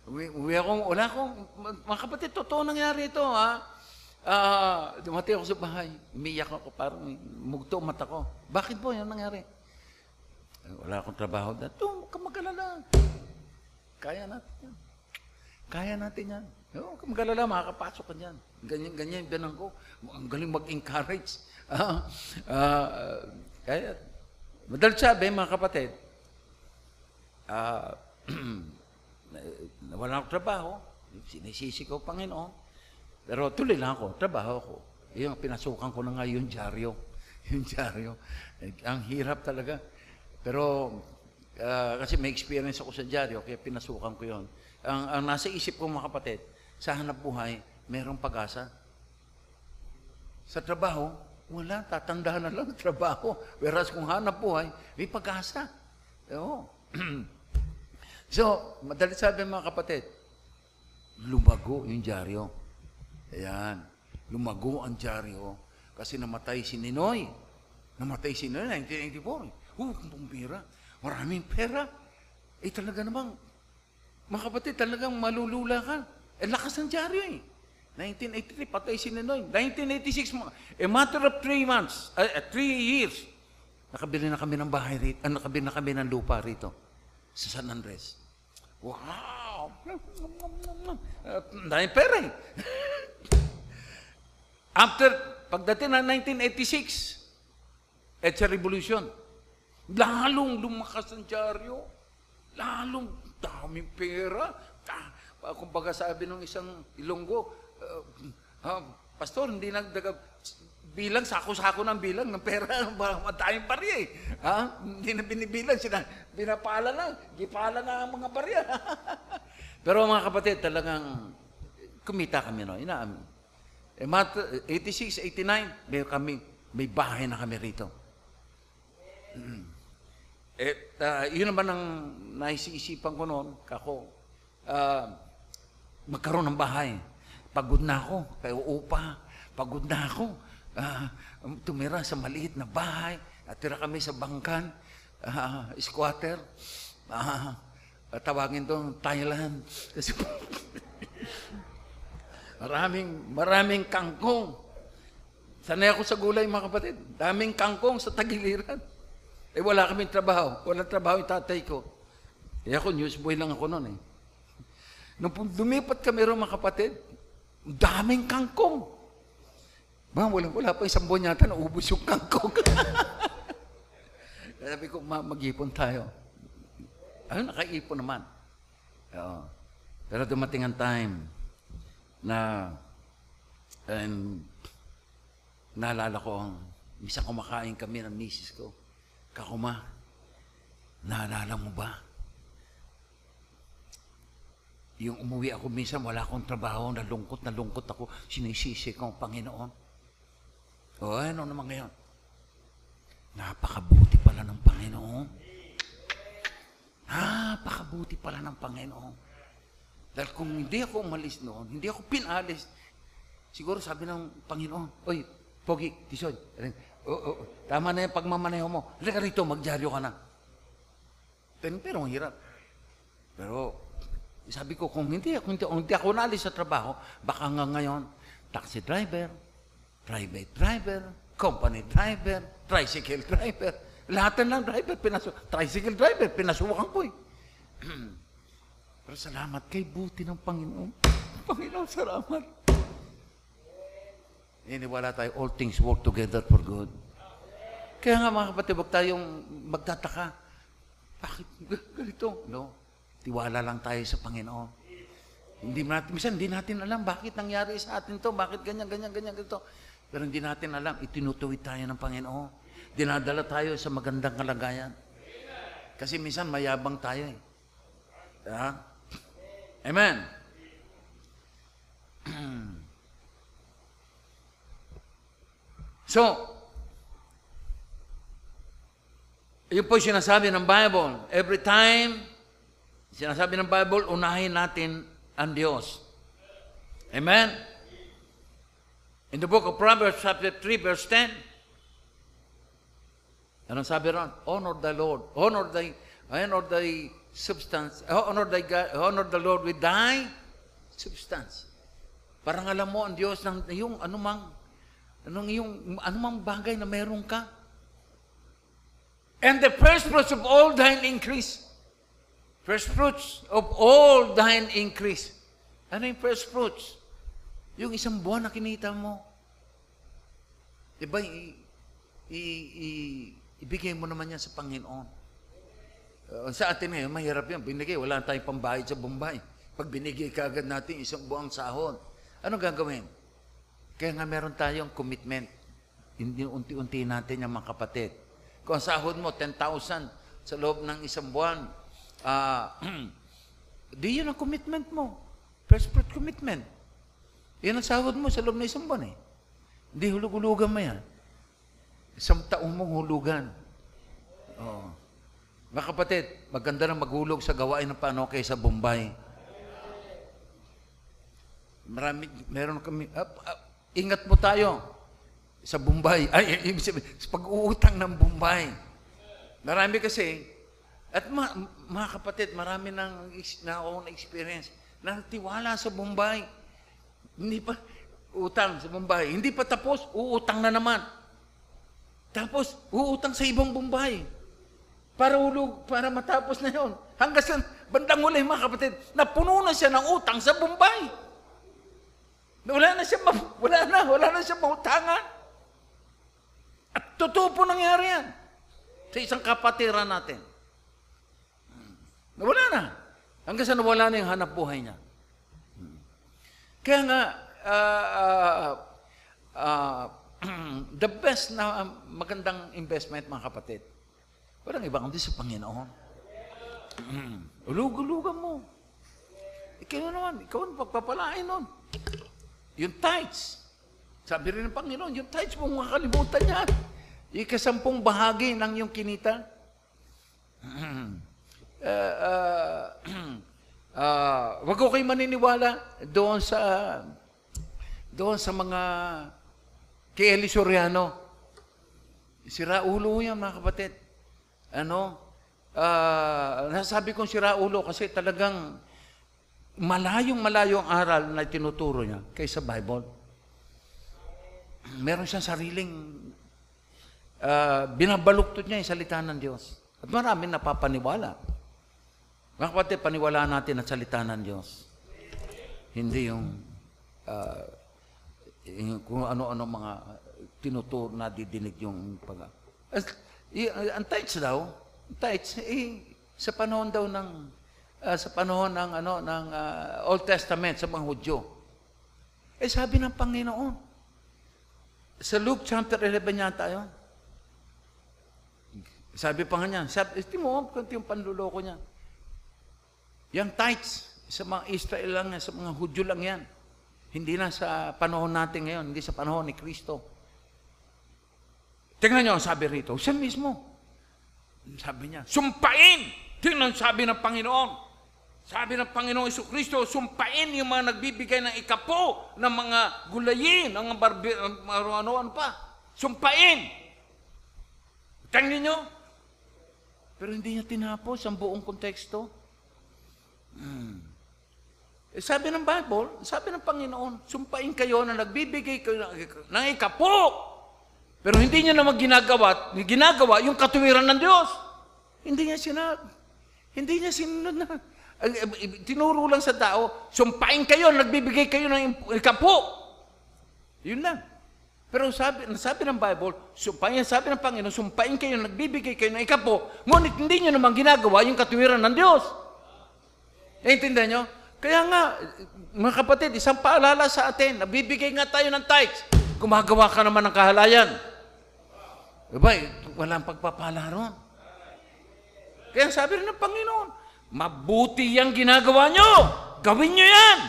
uwi, uwi ako, wala akong, mga kapatid, totoo nangyari ito, ha? Ah, dumating ako sa bahay, umiyak ako, parang mugto mata ko. Bakit po yan nangyari? "Eh, Wala akong trabaho. Ito, huwag ka mag-alala. Kaya natin yan. Kaya natin yan. Huwag ka mag-alala, makakapasok ka dyan. Ganyan, ganyan yung ko. Ang galing mag-encourage. Ah, ah, kaya, Madalit sabi, mga kapatid, ah, wala akong trabaho, sinisisi ko, Panginoon. Pero tuloy lang ako, trabaho ko. Yung pinasukan ko na nga yung dyaryo. Yung dyaryo. Ang hirap talaga. Pero, ah, kasi may experience ako sa dyaryo, kaya pinasukan ko yon. Ang, ang nasa isip ko, mga kapatid, sa hanap buhay, mayroong pag-asa. Sa trabaho, wala, tatandaan na lang ang trabaho. Whereas kung hanap buhay, may pag-asa. Oo. so, madali sabi mga kapatid, lumago yung dyaryo. Ayan. Lumago ang dyaryo kasi namatay si Ninoy. Namatay si Ninoy 1984. Oh, kung pera. Maraming pera. Eh talaga namang, mga kapatid, talagang malulula ka. Eh lakas ng dyaryo eh. 1983, patay si Ninoy. 1986, mo- a matter of three months, uh, three years, nakabili na kami ng bahay rito, uh, nakabili na kami ng lupa rito sa San Andres. Wow! Dahil pera eh. After, pagdating ng 1986, EDSA Revolution, lalong lumakas ang dyaryo, lalong daming pera. Ta, kumbaga sabi ng isang ilonggo, uh, Pastor, hindi nagdaga, bilang, sako-sako ng bilang ng pera, matayang barya eh. Ha? Hindi na binibilang, sina, binapala na, gipala na ang mga barya. Pero mga kapatid, talagang kumita kami no, inaamin. Eh, mat, 86, 89, may kami, may bahay na kami rito. Eh, ah, yun naman ang naisiisipan ko noon, kako, ah, magkaroon ng bahay. Pagod na ako, kaya upa. Pagod na ako. Ah, tumira sa maliit na bahay. At tira kami sa bangkan. ah, squatter. Ah, tawagin to Thailand. Kasi maraming, maraming kangkong. Sanay ako sa gulay, mga kapatid. Daming kangkong sa tagiliran. Eh, wala kaming trabaho. Walang trabaho yung tatay ko. Eh, ako, newsboy lang ako noon eh. Nung lumipat kami rin, mga kapatid, daming kangkong. Ba, wala, wala pa isang buwan yata, naubos yung kangkong. Sabi ko, ma, mag-ipon tayo. Ayun, nakaipon naman. Oo. Pero dumating ang time na um, naalala ko ang misa kumakain kami ng misis ko. Kakuma, naalala mo ba? Yung umuwi ako minsan, wala akong trabaho, nalungkot, nalungkot ako, sinisisi ko ang Panginoon. O, ano naman ngayon? Napakabuti pala ng Panginoon. Napakabuti pala ng Panginoon. Dahil kung hindi ako umalis noon, hindi ako pinalis, siguro sabi ng Panginoon, Oy, Pogi, Tisoy, oh, oh, tama na yung pagmamaneho mo. Halika rito, magdyaryo ka na. Pero ang hirap. Pero, sabi ko, kung hindi, kung hindi, kung hindi ako nalis sa trabaho, baka nga ngayon, taxi driver, private driver, company driver, tricycle driver, lahat lang driver, pinasu tricycle driver, pinasukan ko eh. Pero salamat kay buti ng Panginoon. Panginoon, salamat. Iniwala tayo, all things work together for good. Kaya nga mga kapatid, huwag tayong magtataka. Bakit ganito? No. Tiwala lang tayo sa Panginoon. Hindi natin, minsan hindi natin alam bakit nangyari sa atin to, bakit ganyan, ganyan, ganyan, ganito. Pero hindi natin alam, itinutuwid tayo ng Panginoon. Dinadala tayo sa magandang kalagayan. Kasi minsan mayabang tayo eh. Ha? Amen. so, yun po sinasabi ng Bible. Every time, sinasabi ng Bible, unahin natin ang Diyos. Amen? In the book of Proverbs, chapter 3, verse 10, anong sabi ron? Honor the Lord. Honor the, honor the substance. Honor the, God, honor the Lord with thy substance. Parang alam mo ang Diyos ng yung anumang anong yung anumang bagay na meron ka. And the first fruits of all thine increase. First fruits of all thine increase. Ano yung first fruits? Yung isang buwan na kinita mo. Diba, i, i, i, ibigay mo naman yan sa Panginoon. Uh, sa atin ngayon, mahirap yan. Binigay, wala tayong pambayad sa Bombay. Pag binigay ka natin isang buwang sahod, ano gagawin? Kaya nga meron tayong commitment. Hindi unti-unti natin yung mga kapatid. Kung ang sahod mo, 10,000 sa loob ng isang buwan, ah, di yun ang commitment mo. Fruit commitment. Yan ang sahod mo sa loob ng isang buwan eh. Hindi hulug-hulugan mo yan. Isang taong mong hulugan. Oo. Mga kapatid, maganda na maghulog sa gawain ng panokay sa Bombay. Marami, meron kami, up, up, ingat mo tayo sa Bombay. Ay, ibig sabihin, sa pag-uutang ng Bombay. Marami kasi, at ma, mga kapatid, marami nang na ako na experience na tiwala sa Bombay. Hindi pa, utang sa Bombay. Hindi pa tapos, uutang na naman. Tapos, uutang sa ibang Bombay. Para ulog, para matapos na yon. Hanggang sa bandang huli, mga kapatid, napuno na siya ng utang sa Bombay. Wala na siya, wala na, wala na siya mautangan. At totoo po nangyari yan sa isang kapatiran natin. Nawala na. Hanggang sa nawala na yung hanap buhay niya. Kaya nga, ah, ah, ah, the best na magandang investment, mga kapatid, walang iba kundi sa Panginoon. Ulug-ulugan mo. Ikaw naman, ikaw ang pagpapalain nun. Yung tithes. Sabi rin ng Panginoon, yung tithes mo, mga kalimutan yan. Ikasampung bahagi ng yung kinita. uh, uh, uh, wag ko kayo maniniwala doon sa doon sa mga kay Eli Soriano. Sira ulo yan, mga kapatid. Ano? Uh, nasabi kong sira ulo kasi talagang malayong malayo ang aral na tinuturo niya kaysa Bible. Meron siyang sariling uh, binabaluktot niya yung salita ng Diyos. At maraming napapaniwala. Mga kapatid, paniwalaan natin ang salita ng Diyos. Hindi yung, uh, yung kung ano-ano mga tinuturo na didinig yung pag... Ang tights daw, tights, eh, sa panahon daw ng uh, sa panahon ng ano ng uh, Old Testament sa mga Hudyo. Eh sabi ng Panginoon sa Luke chapter 11 yata 'yon. Sabi pa nga niya, sabi, mo, kunti yung panluloko niya. Yung tithes, sa mga Israel lang sa mga Hudyo lang yan. Hindi na sa panahon natin ngayon, hindi sa panahon ni Kristo. Tingnan niyo ang sabi rito, siya mismo. Sabi niya, sumpain! Tingnan sabi ng Panginoon. Sabi ng Panginoong Iso Kristo, sumpain yung mga nagbibigay ng ikapo ng mga gulayin, ng barbi, ano, ano pa. Sumpain! Tingnan niyo. Pero hindi niya tinapos ang buong konteksto. Hmm. Eh, sabi ng Bible, sabi ng Panginoon, sumpain kayo na nagbibigay kayo ng, ng ikapo. Pero hindi niya naman ginagawa, ginagawa yung katuwiran ng Diyos. Hindi niya sinag. Hindi niya sinunod na. Tinuro lang sa tao, sumpain kayo, nagbibigay kayo ng ikapo. Yun lang. Pero sabi, sabi ng Bible, sumpain, sabi ng Panginoon, sumpain kayo, nagbibigay kayo ng ikapo, ngunit hindi nyo naman ginagawa yung katuwiran ng Diyos. Naintindihan nyo? Kaya nga, mga kapatid, isang paalala sa atin, nabibigay nga tayo ng tithes, gumagawa ka naman ng kahalayan. Diba, walang pagpapala ron. Kaya sabi rin ng Panginoon, Mabuti yung ginagawa nyo. Gawin nyo yan.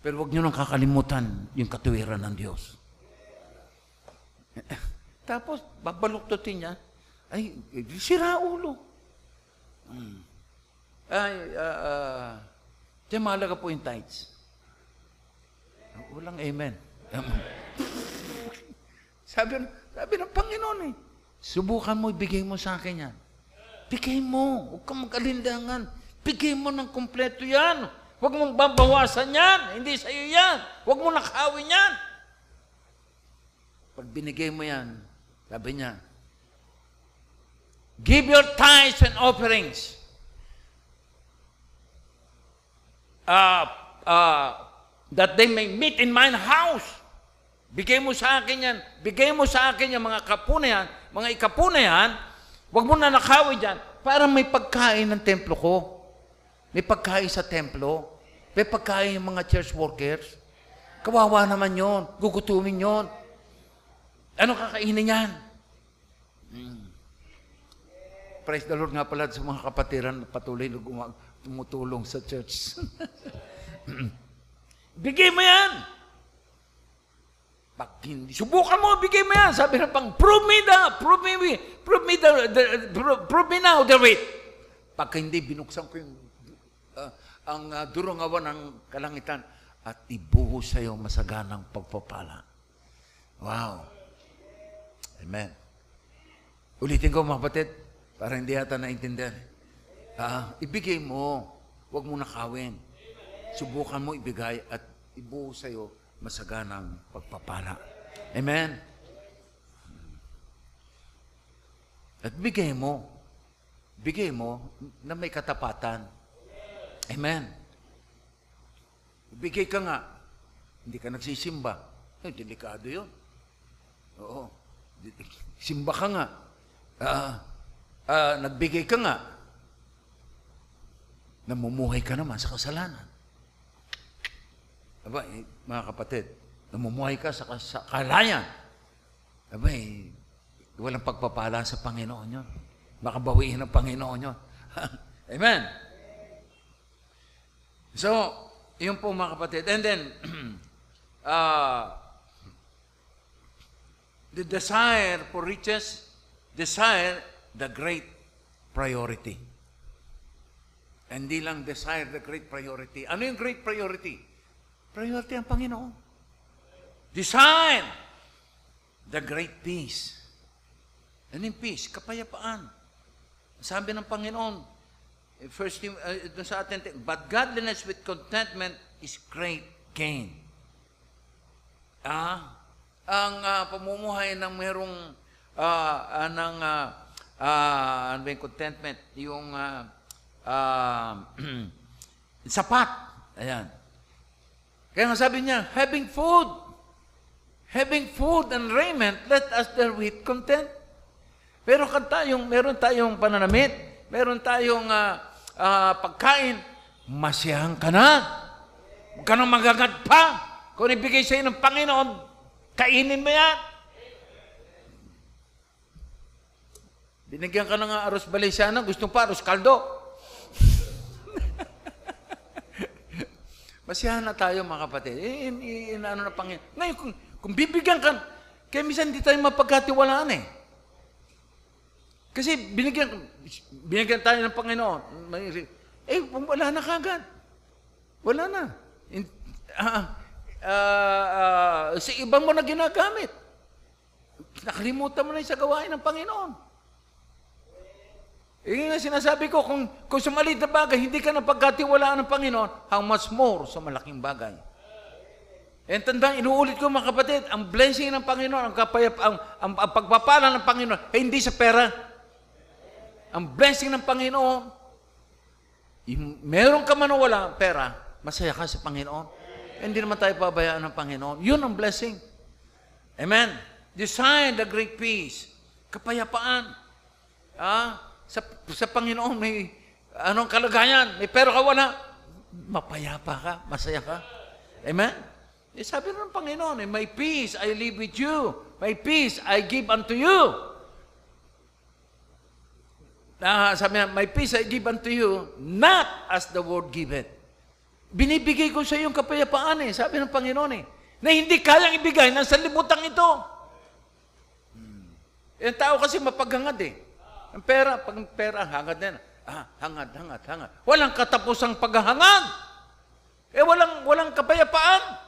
Pero huwag nyo nang kakalimutan yung katuwiran ng Diyos. Tapos, babaluktutin niya, ay, sira ulo. Hmm. Ay, uh, uh, diyan mahalaga po yung tithes. Walang amen. sabi, sabi ng Panginoon eh, subukan mo, ibigay mo sa akin yan. Bigay mo. Huwag kang mag-alindangan. Bigay mo ng kumpleto yan. Huwag mong babawasan yan. Hindi sa iyo yan. Huwag mo nakawin yan. Pag binigay mo yan, sabi niya, Give your tithes and offerings. Uh, uh, that they may meet in mine house. Bigay mo sa akin yan. Bigay mo sa akin mga yan, mga ikapo na yan, Huwag mo na nakawin dyan. Para may pagkain ng templo ko. May pagkain sa templo. May pagkain yung mga church workers. Kawawa naman yon, Gugutumin yon. Ano kakainin yan? Hmm. Praise the Lord nga pala sa mga kapatiran na patuloy na tumutulong sa church. Bigay mo yan! Pag hindi, subukan mo, bigay mo yan. Sabi ng pang, prove me the, prove me, prove me the, the prove, prove me now the way. Pag hindi, binuksan ko yung, uh, ang uh, durungawan ng kalangitan at ibuhos sa iyo masaganang pagpapala. Wow. Amen. Ulitin ko mga kapatid, para hindi yata naintindihan. Uh, ibigay mo, huwag mo nakawin. Subukan mo ibigay at ibuhos sa masaganang pagpapala. Amen? At bigay mo. Bigay mo na may katapatan. Amen? Bigay ka nga. Hindi ka nagsisimba. Eh, delikado yun. Oo. Simba ka nga. Uh, uh, nagbigay ka nga. Namumuhay ka naman sa kasalanan. Aba, eh, mga kapatid, namumuhay ka sa, sa kalayan. Aba, eh, walang pagpapala sa Panginoon yun. Baka bawiin ng Panginoon yun. Amen? So, yun po mga kapatid. And then, uh, the desire for riches, desire the great priority. Hindi lang desire the great priority. Ano yung great priority? Priority ang Panginoon. Design the great peace. And in peace, kapayapaan. Sabi ng Panginoon, eh, first uh, dun sa atin, but godliness with contentment is great gain. Ah, ang ah, pamumuhay ng merong ah, ah, ng ah, ah, ano yung contentment, yung ah, ah, sapat. Ayan. Kaya nga sabi niya, having food, having food and raiment, let us therewith content. Pero kan tayong, meron tayong pananamit, meron tayong ah, ah, pagkain, masiyahan ka na. Huwag ka nang magagat pa. Kung ibigay sa'yo ng Panginoon, kainin mo yan. Binigyan ka ng aros balisana, gusto pa aros kaldo. Masiyahan na tayo mga kapatid. Eh, in, in, in, ano na Panginoon. Ngayon, kung, kung bibigyan ka, kaya minsan hindi tayo mapagkatiwalaan eh. Kasi binigyan, binigyan tayo ng Panginoon. Eh, wala na kagad. Wala na. In, ah, ah, ah, sa ibang mo na ginagamit. Nakalimutan mo na yung sa gawain ng Panginoon. Eh, yun nga sinasabi ko, kung, kung sa maliit na bagay, hindi ka napagkatiwalaan ng Panginoon, how much more sa malaking bagay. And tandaan, inuulit ko mga kapatid, ang blessing ng Panginoon, ang, kapayap, ang, ang, ang pagpapala ng Panginoon, ay hindi sa pera. Ang blessing ng Panginoon, yung meron ka man o wala pera, masaya ka sa Panginoon. Hindi naman tayo pabayaan ng Panginoon. Yun ang blessing. Amen. Design the great peace. Kapayapaan. Ah, sa, sa Panginoon may anong kalagayan? May pera ka wala? Mapayapa ka, masaya ka. Amen? Eh, sabi ng Panginoon, eh, My peace I live with you. My peace I give unto you. Na sabi niya, My peace I give unto you, not as the world giveth. Binibigay ko sa iyo yung kapayapaan eh, sabi ng Panginoon eh, na hindi kayang ibigay ng sanlibutan ito. Hmm. Yung tao kasi mapaghangad eh. Ang pera, pag ang pera, hangad na yan. Ah, hangad, hangad, hangad. Walang katapusang paghahangad. Eh, walang, walang kapayapaan.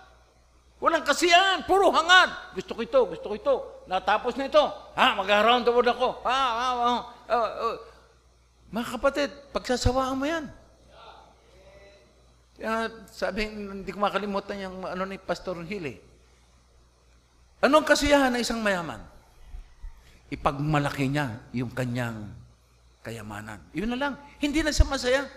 Walang kasiyahan, puro hangad. Gusto ko ito, gusto ko ito. Natapos na ito. Ha, mag-around the world ako. Ha, ha, ha. Uh, uh. Mga kapatid, pagsasawaan mo yan. Kaya sabi, hindi ko makalimutan yung ano ni Pastor Hill eh. Anong kasiyahan ng isang mayaman? Ipagmalaki niya yung kanyang kayamanan. Yun na lang. Hindi na siya masaya.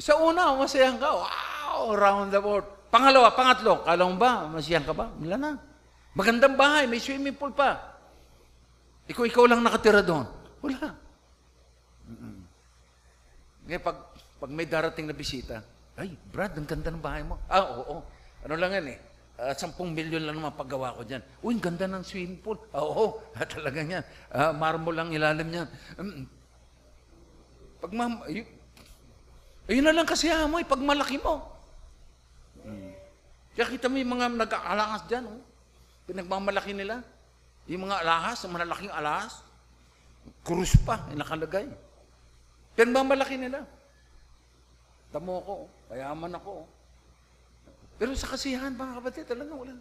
Sa una, masayahan ka. Wow! Around the world. Pangalawa, pangatlo, kala mo ba, masiyahan ka ba? Wala na. Magandang bahay, may swimming pool pa. Ikaw, ikaw lang nakatira doon. Wala. Mm-mm. Ngayon, pag, pag may darating na bisita, ay, Brad, ang ganda ng bahay mo. Ah, oo. Ano lang yan eh. Uh, 10 milyon lang naman paggawa ko dyan. Uy, ganda ng swimming pool. Ah, oo, ah, talaga yan. Ah, marmo lang ilalim yan. Mm. Pag ma... Ay, ayun na lang kasi mo, pag malaki mo. Mm. Kaya kita mo yung mga nag-aalangas dyan, oh. pinagmamalaki nila. Yung mga alahas, yung malalaking alahas, krus pa, yung nakalagay. Pinagmamalaki nila. Tamo ko, kayaman ako. Pero sa kasiyahan, mga kapatid, talaga wala.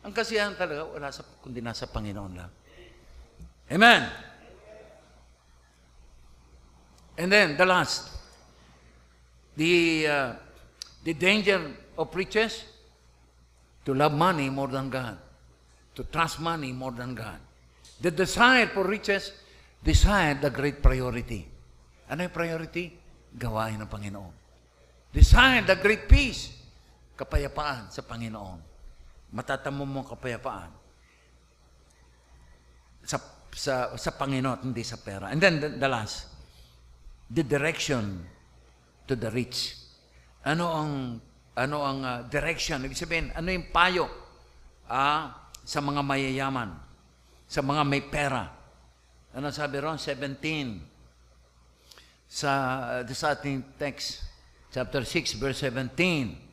Ang kasiyahan talaga, wala sa, kundi nasa Panginoon lang. Amen. And then, the last. The, uh, the danger of riches, to love money more than God. To trust money more than God. The desire for riches, desire the great priority. Ano yung priority? Gawain ng Panginoon. Desire the great peace. Kapayapaan sa Panginoon. Matatamo mo ang kapayapaan sa, sa, sa Panginoon, hindi sa pera. And then the, the last, the direction to the rich. Ano ang ano ang uh, direction? Ibig sabihin, ano yung payo ah, sa mga mayayaman, sa mga may pera? Ano sabi ron? 17. Sa, uh, sa ating text, chapter 6, verse 17.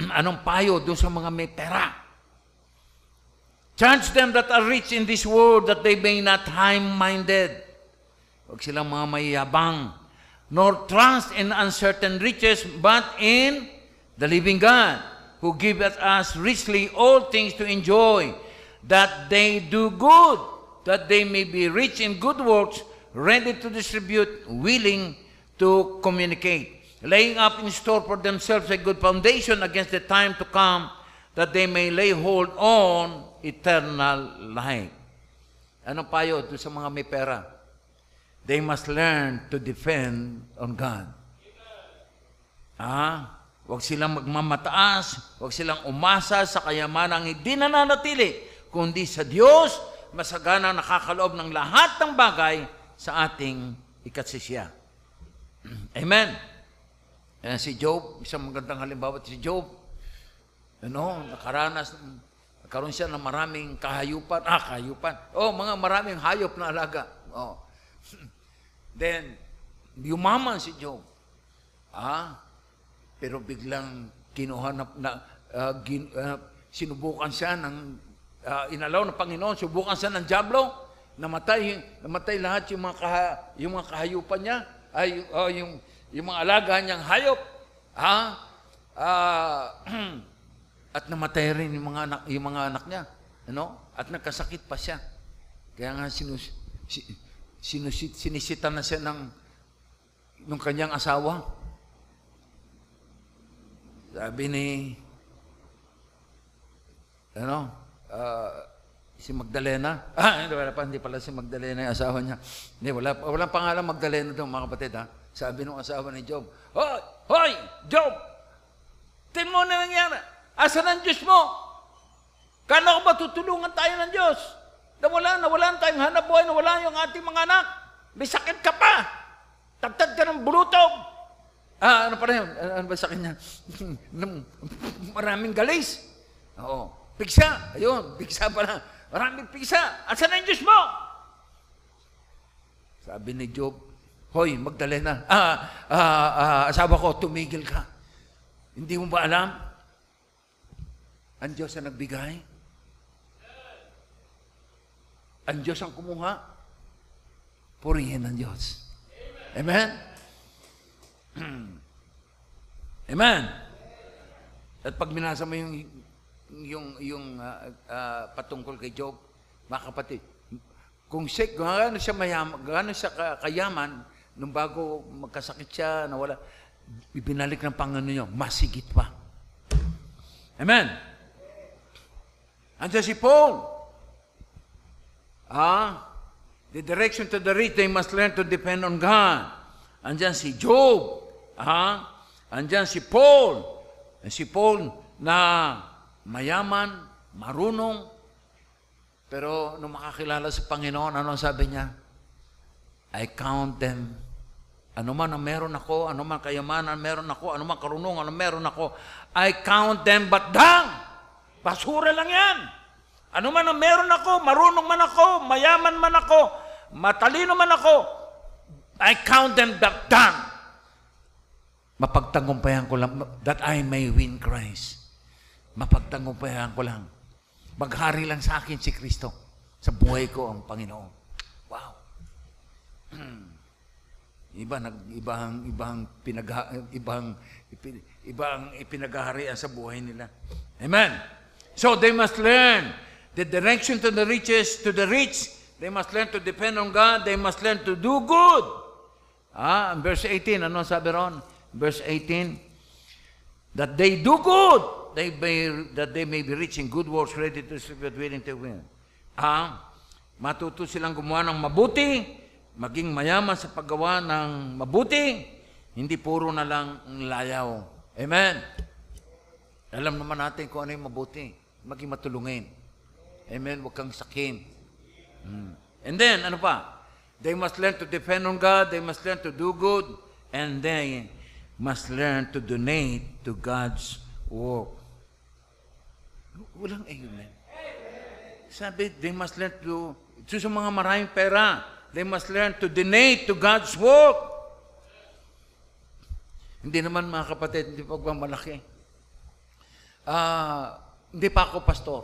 Anong payo doon sa mga may pera? Charge them that are rich in this world that they may not high-minded. Huwag silang mga mayabang. Nor trust in uncertain riches, but in the living God, who giveth us richly all things to enjoy. that they do good, that they may be rich in good works, ready to distribute, willing to communicate, laying up in store for themselves a good foundation against the time to come, that they may lay hold on eternal life. Anong payo doon sa mga may pera? They must learn to depend on God. Ah, Huwag silang magmamataas, huwag silang umasa sa kayamanang hindi nananatili, kundi sa Diyos, masagana nakakaloob ng lahat ng bagay sa ating ikatsisya. Amen. Ayan si Job, isang magandang halimbawa si Job. Ano, nakaranas, nagkaroon siya ng maraming kahayupan. Ah, kahayupan. Oh, mga maraming hayop na alaga. Oh. Then, yumaman si Job. Ah, pero biglang kinuha na, na uh, gin, uh, sinubukan siya ng uh, inalaw ng Panginoon, subukan siya ng Diablo, namatay, namatay lahat yung mga, kaha, yung mga kahayupan niya, ay uh, yung, yung mga alaga niyang hayop. Ha? Uh, at namatay rin yung mga anak, yung mga anak niya. Ano? At nagkasakit pa siya. Kaya nga sinus, sinusit, sinisita na siya ng ng kanyang asawa. Sabi ni, ano, uh, si Magdalena. Ah, hindi, wala hindi pala si Magdalena yung asawa niya. Hindi, wala, walang pangalan Magdalena doon, mga kapatid, ha? Sabi ng asawa ni Job, Hoy! Hoy! Job! Tin mo na nangyari. Asan ang Diyos mo? Kano ko ba tutulungan tayo ng Diyos? Nawala, nawala tayong hanap buhay, nawala yung ating mga anak. May sakit ka pa. Tagtad ka ng bulutog. Ah, ano pa rin? Ano ba sa kanya? Maraming galis. Oo. Pigsa. Ayun, pigsa pala. Maraming pigsa. At saan ang Diyos mo? Sabi ni Job, Hoy, Magdalena, ah, ah, ah, asawa ko, tumigil ka. Hindi mo ba alam? Ang Diyos ang nagbigay. Ang Diyos ang kumuha. Purihin ang Diyos. Amen? Amen. At pag minasa mo yung yung yung uh, uh, patungkol kay Job, mga kapatid, kung siya, gaano siya mayam, gaano siya kayaman, nung bago magkasakit siya, nawala, ibinalik ng Panginoon niyo, masigit pa. Amen. Andiyan si Paul. Ah, the direction to the rich, they must learn to depend on God. Andiyan si Job. Ha? Andiyan si Paul. Eh, si Paul na mayaman, marunong, pero nung makakilala sa Panginoon, ano sabi niya? I count them. Ano man ang meron ako, ano man kayamanan meron ako, ano man karunungan ano meron ako, I count them but dung. Basura lang yan. Ano man ang meron ako, marunong man ako, mayaman man ako, matalino man ako, I count them but done. Mapagtagumpayan ko lang, that I may win Christ. Mapagtagumpayan ko lang. Maghari lang sa akin si Kristo. Sa buhay ko ang Panginoon. Wow. Iba nag ibang ibang pinag ibang ibang ipinaghaharian sa buhay nila. Amen. So they must learn the direction to the riches to the rich. They must learn to depend on God. They must learn to do good. Ah, verse 18, ano sabi ron? Verse 18, that they do good, they may, that they may be rich in good works, ready to distribute, willing to win. Ah, matuto silang gumawa ng mabuti, maging mayaman sa paggawa ng mabuti, hindi puro na lang layaw. Amen. Alam naman natin kung ano yung mabuti. Maging matulungin. Amen. Huwag kang sakin. Hmm. And then, ano pa? They must learn to depend on God, they must learn to do good, and they must learn to donate to God's work. Walang amen. Sabi, they must learn to, ito sa mga maraming pera, they must learn to donate to God's work. Hindi naman mga kapatid, hindi pa malaki. Ah, uh, hindi pa ako pastor.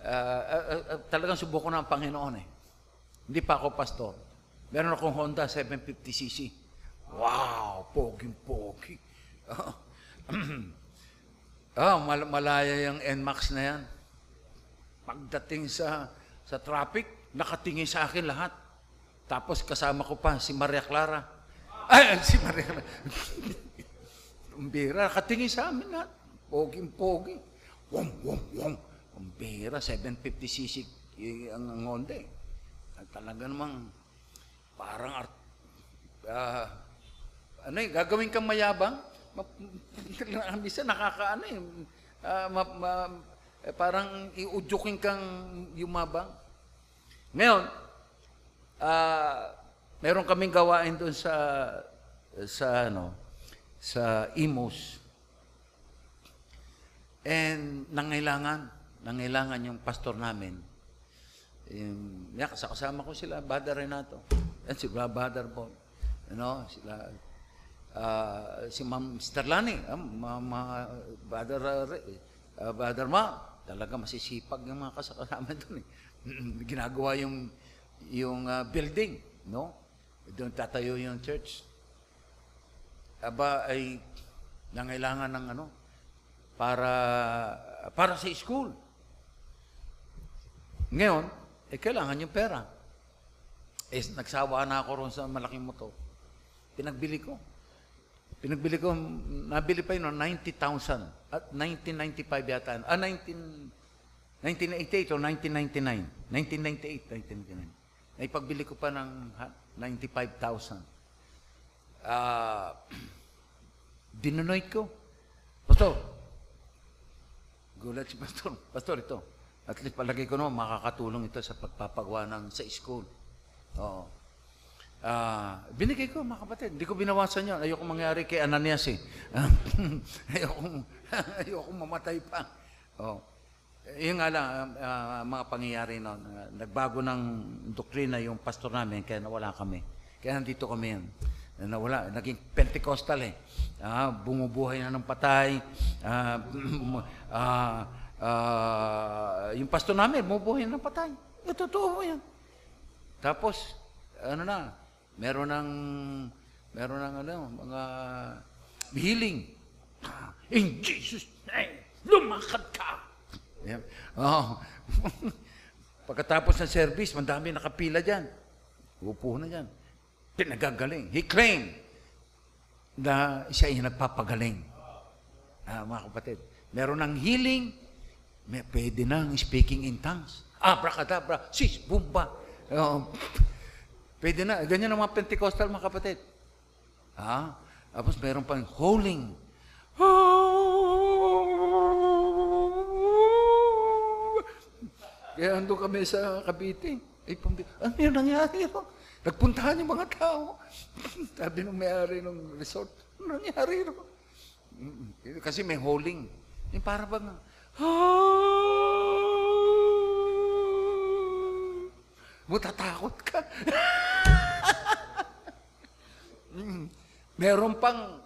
Uh, uh, uh, talagang subuko ng Panginoon eh. Hindi pa ako pastor. Meron akong Honda 750cc. Wow, poging-pogi. ah, mal- malaya yung NMAX na yan. pagdating sa sa traffic, nakatingin sa akin lahat. Tapos kasama ko pa si Maria Clara. Ay, si Maria Clara. Umbira, nakatingin sa amin lahat. Poging-pogi. Wom, wom, wom. Umbira, 750cc y- ang ang Honda eh. Talaga namang parang art, ah, ano eh, gagawin kang mayabang, ma- minsan nakakaano eh, ah, ma- ma- eh, parang iudyukin kang yumabang. Ngayon, ah, meron kaming gawain doon sa sa ano sa Imus. And nangailangan, nangailangan yung pastor namin. Yung, yeah, kasama ko sila, Badar Renato. Yan si Badar Bon. You know, sila, ah, si Ma'am Sterlani, ah, ma, ma, Badar, uh, Badar Ma, talaga masisipag yung mga kasama doon eh. Ginagawa yung, yung ah, building, no? Doon tatayo yung church. Aba ay nangailangan ng ano, para para sa school. Ngayon, eh kailangan yung pera. Eh, nagsawa na ako roon sa malaking motor. Pinagbili ko. Pinagbili ko, nabili pa yun, no, 90,000. At 1995 yata. Ah, 19, 1988 o 1999. 1998, 1999. Naipagbili ko pa ng ha, 95,000. Ah, dinunoy ko. Pastor, gulat si Pastor. Pastor, ito. At least palagay ko naman makakatulong ito sa pagpapagawa ng sa school. Oo. Ah, binigay ko mga kapatid. Hindi ko binawasan yun. Ayoko mangyari kay Ananias eh. ayoko, ayoko mamatay pa. Oo. Yun nga lang, ah, mga pangyayari noon. Ah, nagbago ng doktrina yung pastor namin, kaya nawala kami. Kaya nandito kami yan. Nawala, naging Pentecostal eh. Ah, bumubuhay na ng patay. Ah, ah, ah, yung pastor namin, bumubuhay na ng patay. Totoo mo yan. Tapos, ano na, meron ng, meron ng ano, mga healing. In Jesus' name, lumakad ka! Yan. Oh. Pagkatapos ng service, mandami nakapila dyan. Upo na dyan. Pinagagaling. He claimed na siya ay nagpapagaling. Ah, mga kapatid, meron ng healing, may pwede nang speaking in tongues. Abracadabra, sis, bumba. Oh, pwede na. Ganyan ang mga Pentecostal, mga kapatid. Ah, tapos meron pang holding. Kaya ando kami sa Cavite. Eh, pambi, ano yung nangyari? No? Nagpuntahan yung mga tao. Sabi nung may-ari ng resort, ano nangyari? No? Mm, Kasi may holding. Yung para bang, Matatakot ka. Meron pang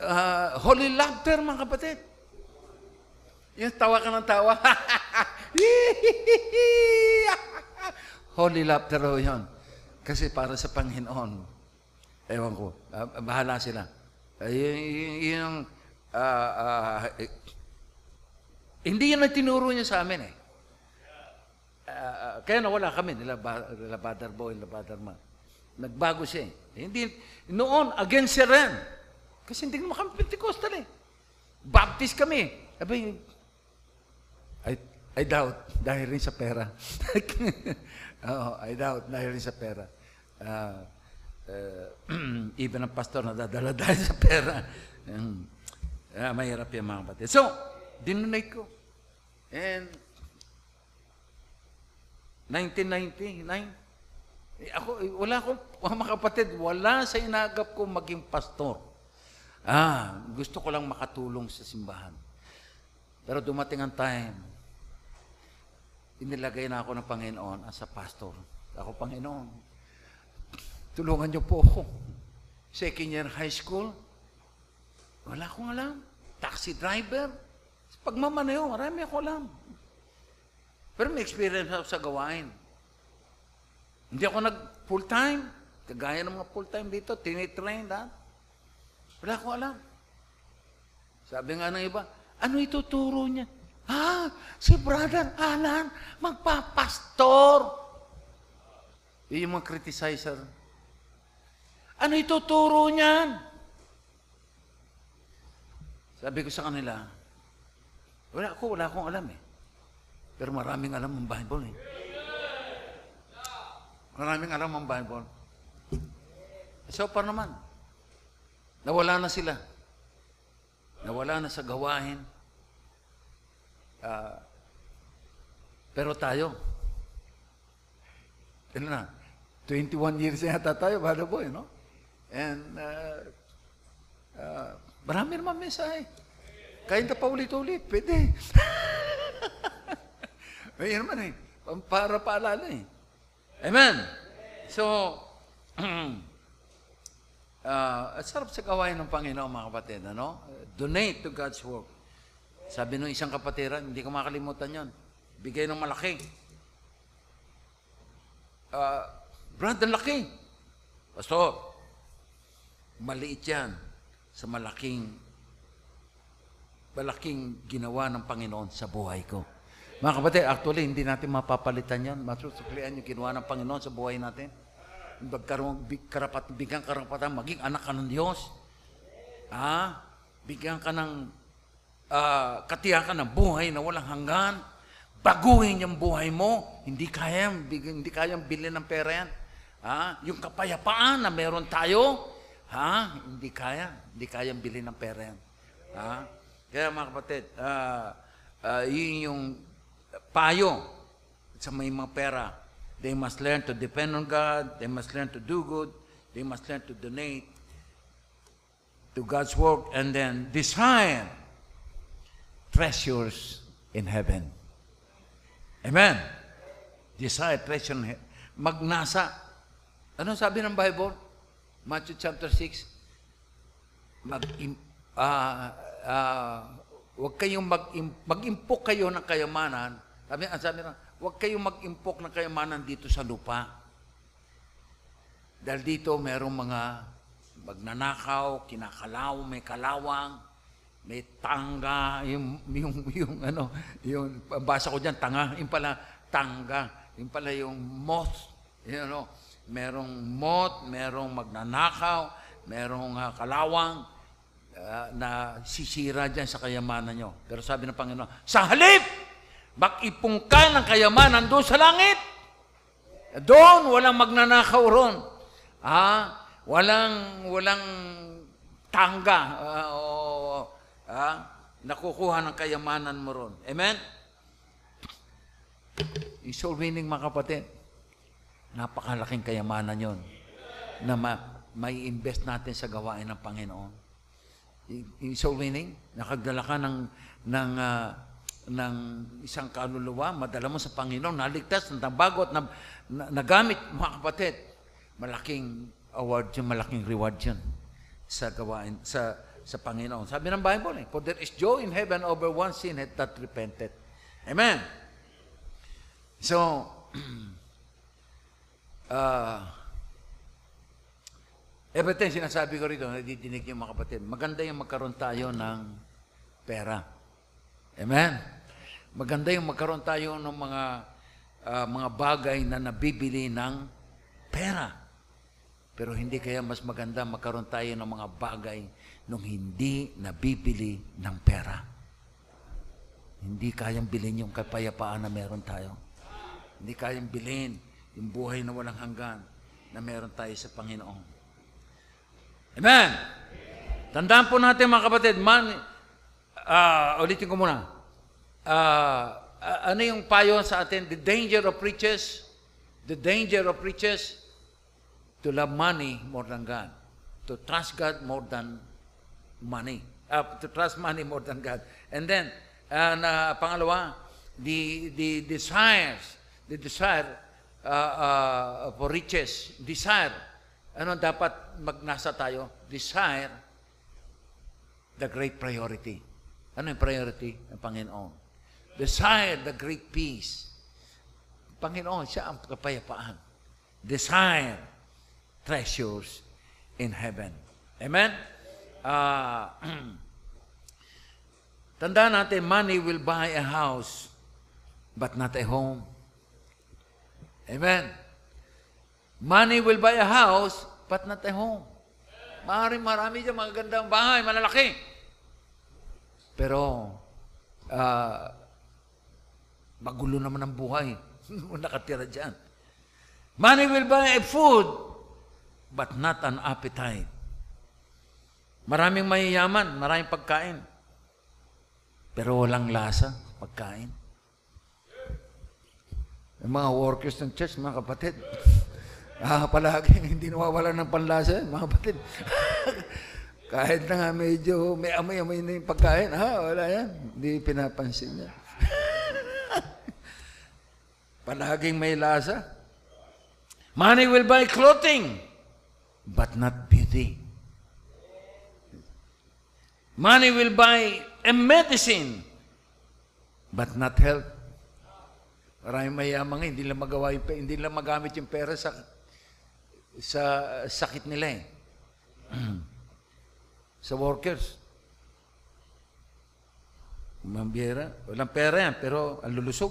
ah, holy laughter, mga kapatid. Yung tawa ka ng tawa. holy laughter ho yun. Kasi para sa Panginoon. Ewan ko. ah, bahala sila. Uh, yung, yung ah, ah, eh, hindi yan ang tinuro niya sa amin eh. Ah, ah, kaya nawala kami nila, nila Badar Boy, nila Ma. Nagbago siya eh. Hindi, noon, against siya rin. Kasi hindi naman kami Pentecostal eh. Baptist kami. Sabi, I, doubt, dahil rin sa pera. Oo, I doubt, dahil rin sa pera. Ah, eh, even ang pastor na dadala dahil sa pera. Um, ah, mahirap yung mga kapatid. So, dinunay ko. And 1999, eh, ako, eh, wala akong, mga kapatid, wala sa inagap ko maging pastor. Ah, gusto ko lang makatulong sa simbahan. Pero dumating ang time, inilagay na ako ng Panginoon as a pastor. Ako, Panginoon, tulungan niyo po ako. Second year high school, wala akong alam. Taxi driver, pagmamaneho, marami ako alam. Pero may experience ako sa gawain. Hindi ako nag full-time. Kagaya ng mga full-time dito, tinitrain lahat. Wala akong alam. Sabi nga ng iba, ano ituturo niya? Ha? Si Brother Alan, magpapastor. Yun yung mga criticizer. Ano ituturo niyan? Sabi ko sa kanila, wala ako, wala akong alam eh. Pero maraming alam ang Bible eh. Maraming alam ang Bible. So, pa naman? Nawala na sila. Nawala na sa gawain. Ah, pero tayo, ano na, 21 years yata tayo, bada boy, no? And, uh, uh, marami naman mensahe. Kahit na paulit-ulit, pwede. Ayun naman eh. Para paalala eh. Amen. So, uh, sarap sa gawain ng Panginoon, mga kapatid, ano? Donate to God's work. Sabi nung isang kapatiran, hindi ko makalimutan yon. Bigay ng malaki. Uh, Brad, ang laki. Pastor, maliit yan sa malaking malaking ginawa ng Panginoon sa buhay ko. Mga kapatid, actually, hindi natin mapapalitan yan. Masusuklian yung ginawa ng Panginoon sa buhay natin. Magkaroon, karapat, bigyan karapatan, maging anak ka ng Diyos. Ah, bigyan ka ng uh, katiyakan ng buhay na walang hanggan. Baguhin yung buhay mo. Hindi kaya, hindi kayang bilhin ng pera yan. Ha? Yung kapayapaan na meron tayo, ha? Hindi kaya. Hindi kayang bilhin ng pera yan. Ha? Kaya mga kapatid, uh, uh, yun yung payo sa may mga pera. They must learn to depend on God. They must learn to do good. They must learn to donate to God's work and then desire treasures in heaven. Amen. Desire treasure in heaven. Magnasa. Ano sabi ng Bible? Matthew chapter 6. Mag, uh, uh, huwag kayong mag, mag-impok kayo ng kayamanan. Sabi, sabi na, huwag kayong mag-impok ng kayamanan dito sa lupa. Dahil dito merong mga magnanakaw, kinakalaw, may kalawang, may tanga, yung, yung, yung, ano, yung, basa ko dyan, tanga, yung pala, tanga, yung pala yung moth, you know, merong moth, merong magnanakaw, merong uh, kalawang, uh, na sisira dyan sa kayamanan nyo. Pero sabi ng Panginoon, sa halip, mag-ipong ka ng kayamanan doon sa langit. Doon, walang magnanakaw ron. Ah, walang, walang tangga. Uh, ah, nakukuha ng kayamanan mo ron. Amen? Yung soul winning, mga kapatid, napakalaking kayamanan yon na ma- may invest natin sa gawain ng Panginoon yung soul winning, nakagdala ka ng, ng, uh, ng isang kaluluwa, madala mo sa Panginoon, naligtas, nabago at na, na, nagamit, mga kapatid, malaking award yun, malaking reward yun sa gawain, sa, sa Panginoon. Sabi ng Bible eh, For there is joy in heaven over one sin that repented. Amen. So, uh, Everything sinasabi ko rito, nadidinig niyo mga kapatid, maganda yung magkaroon tayo ng pera. Amen? Maganda yung magkaroon tayo ng mga uh, mga bagay na nabibili ng pera. Pero hindi kaya mas maganda magkaroon tayo ng mga bagay nung hindi nabibili ng pera. Hindi kayang bilhin yung kapayapaan na meron tayo. Hindi kayang bilhin yung buhay na walang hanggan na meron tayo sa Panginoon. Amen. Tandaan po natin mga kapatid, man, uh, ulitin ko muna. Uh, ano yung payo sa atin? The danger of riches, the danger of riches, to love money more than God. To trust God more than money. Uh, to trust money more than God. And then, uh, na pangalawa, the, the desires, the desire uh, uh, for riches, desire ano dapat magnasa tayo? Desire the great priority. Ano yung priority ng Panginoon? Desire the great peace. Panginoon, siya ang kapayapaan. Desire treasures in heaven. Amen? Uh, Tandaan natin, money will buy a house, but not a home. Amen. Money will buy a house, but not a home. Maaaring marami dyan mga gandang bahay, malalaki. Pero, ah, magulo naman ang buhay. Nakatira dyan. Money will buy a food, but not an appetite. Maraming mayayaman, maraming pagkain. Pero walang lasa, pagkain. Yung mga workers ng church, mga kapatid, ah, palagi hindi nawawala ng panlasa, mga kapatid. Kahit na nga medyo may amoy-amoy na yung pagkain, ha, wala yan. Hindi pinapansin niya. Palaging may lasa. Money will buy clothing, but not beauty. Money will buy a medicine, but not health. Maraming mayamang hindi lang magawa yung, hindi lang magamit yung pera sa sa sakit nila eh. sa workers. Mambira, walang pera yan, pero ang lulusog.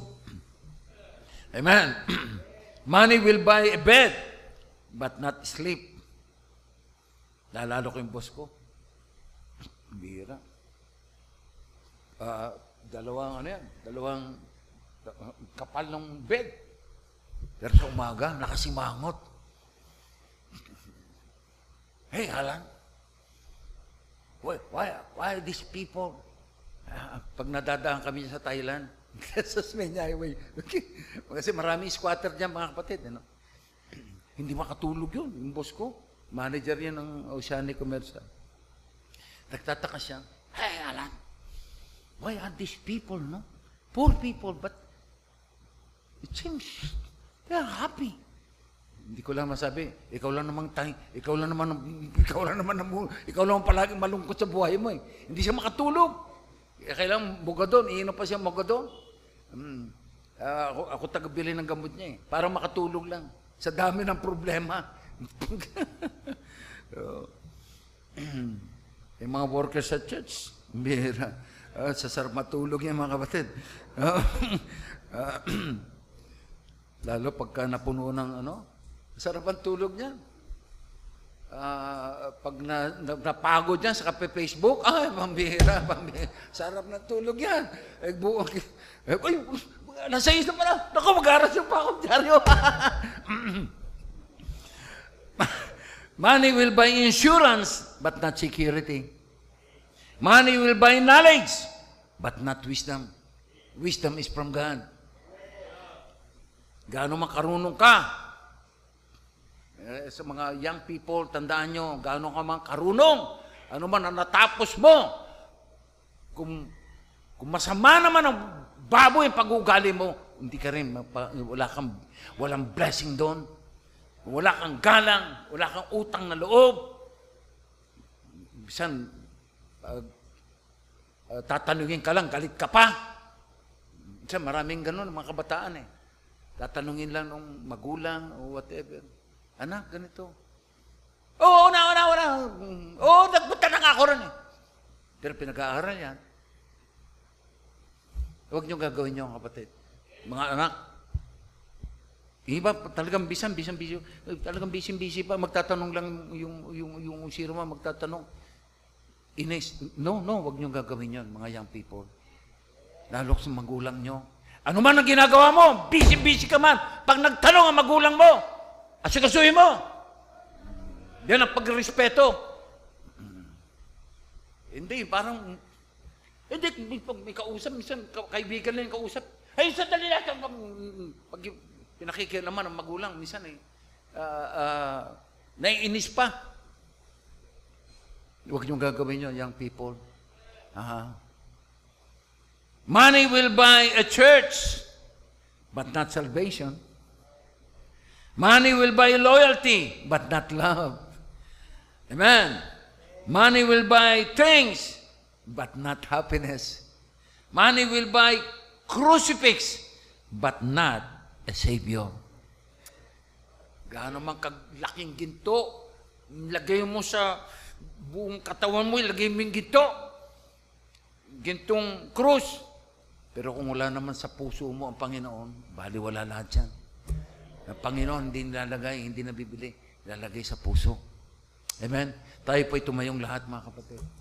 Amen. Money will buy a bed, but not sleep. Naalala ko yung boss ko. Bira. Ah, dalawang ano yan, dalawang uh, kapal ng bed. Pero sa umaga, nakasimangot. Hey, Alan. Why, why, why these people? Ah, pag nadadaan kami sa Thailand, sa Smen Highway. Kasi marami squatter dyan, mga kapatid. Ano? Hindi makatulog yun, yung boss ko. Manager yan ng Oceanic Commercial. Nagtataka siya, Hey, Alan, why are these people, no? Poor people, but it seems they're happy. Hindi ko lang masabi, ikaw lang namang tay, ikaw lang naman, ikaw lang naman, ikaw lang palagi malungkot sa buhay mo eh. Hindi siya makatulog. Eh, Kailang bugadon, iinom pa siya bugadon. Hmm. Ah, ako, ako tagabili ng gamot niya eh. Para makatulog lang. Sa dami ng problema. Yung mga workers sa church, bihira. Ah, sasarap matulog yan mga kapatid. Ah, lalo pagka napuno ng ano, sarap ang tulog niyan. Ah, pag na, na, napagod yan sa kape Facebook, ay, pambihira, pambihira. Sarap ng tulog yan. Eh, buong, eh, ay, nasa pa na. Naku, mag-aras yung pa ako dyaryo. Money will buy insurance, but not security. Money will buy knowledge, but not wisdom. Wisdom is from God. Gaano makarunong ka, eh, sa mga young people, tandaan nyo, gaano ka man karunong, ano man ang natapos mo, kung, kung masama naman ang baboy ang pag-uugali mo, hindi ka rin, mapa, wala kang, walang blessing doon. Wala kang galang, wala kang utang na loob. Bisan, uh, uh, tatanungin ka lang, galit ka pa. Bisan, maraming ganun, mga kabataan eh. Tatanungin lang ng magulang o whatever. Anak, ganito. Oo, una, una, una. Oo, nagpunta na nga ako rin eh. Pero pinag-aaral yan. Huwag niyo gagawin niyo, kapatid. Mga anak, iba talagang bisan, bisan, bisan, talagang bisin, busy pa, magtatanong lang yung, yung, yung, yung sino magtatanong. Ines, no, no, huwag niyo gagawin yon mga young people. Lalo sa magulang niyo. Ano man ang ginagawa mo, busy-busy ka man. Pag nagtanong ang magulang mo, asikasuhin mo. Yan ang pagrespeto. Hindi, parang, hindi, pag may kausap, minsan ka- kaibigan lang yung kausap. Ay, sandali lang. Pag yung pinakikiyan naman ng magulang, minsan eh, ah, ah, naiinis pa. Huwag niyong gagawin yun, young people. Aha. Money will buy a church, but not salvation. Money will buy loyalty, but not love. Amen. Money will buy things, but not happiness. Money will buy crucifix, but not a Savior. Gaano man kaglaking ginto, lagay mo sa buong katawan mo, ilagay mo yung ginto. gintong krus. Pero kung wala naman sa puso mo ang Panginoon, bali wala lahat yan. Ang Panginoon hindi nilalagay, hindi nabibili, nilalagay sa puso. Amen? Tayo po'y tumayong lahat mga kapatid.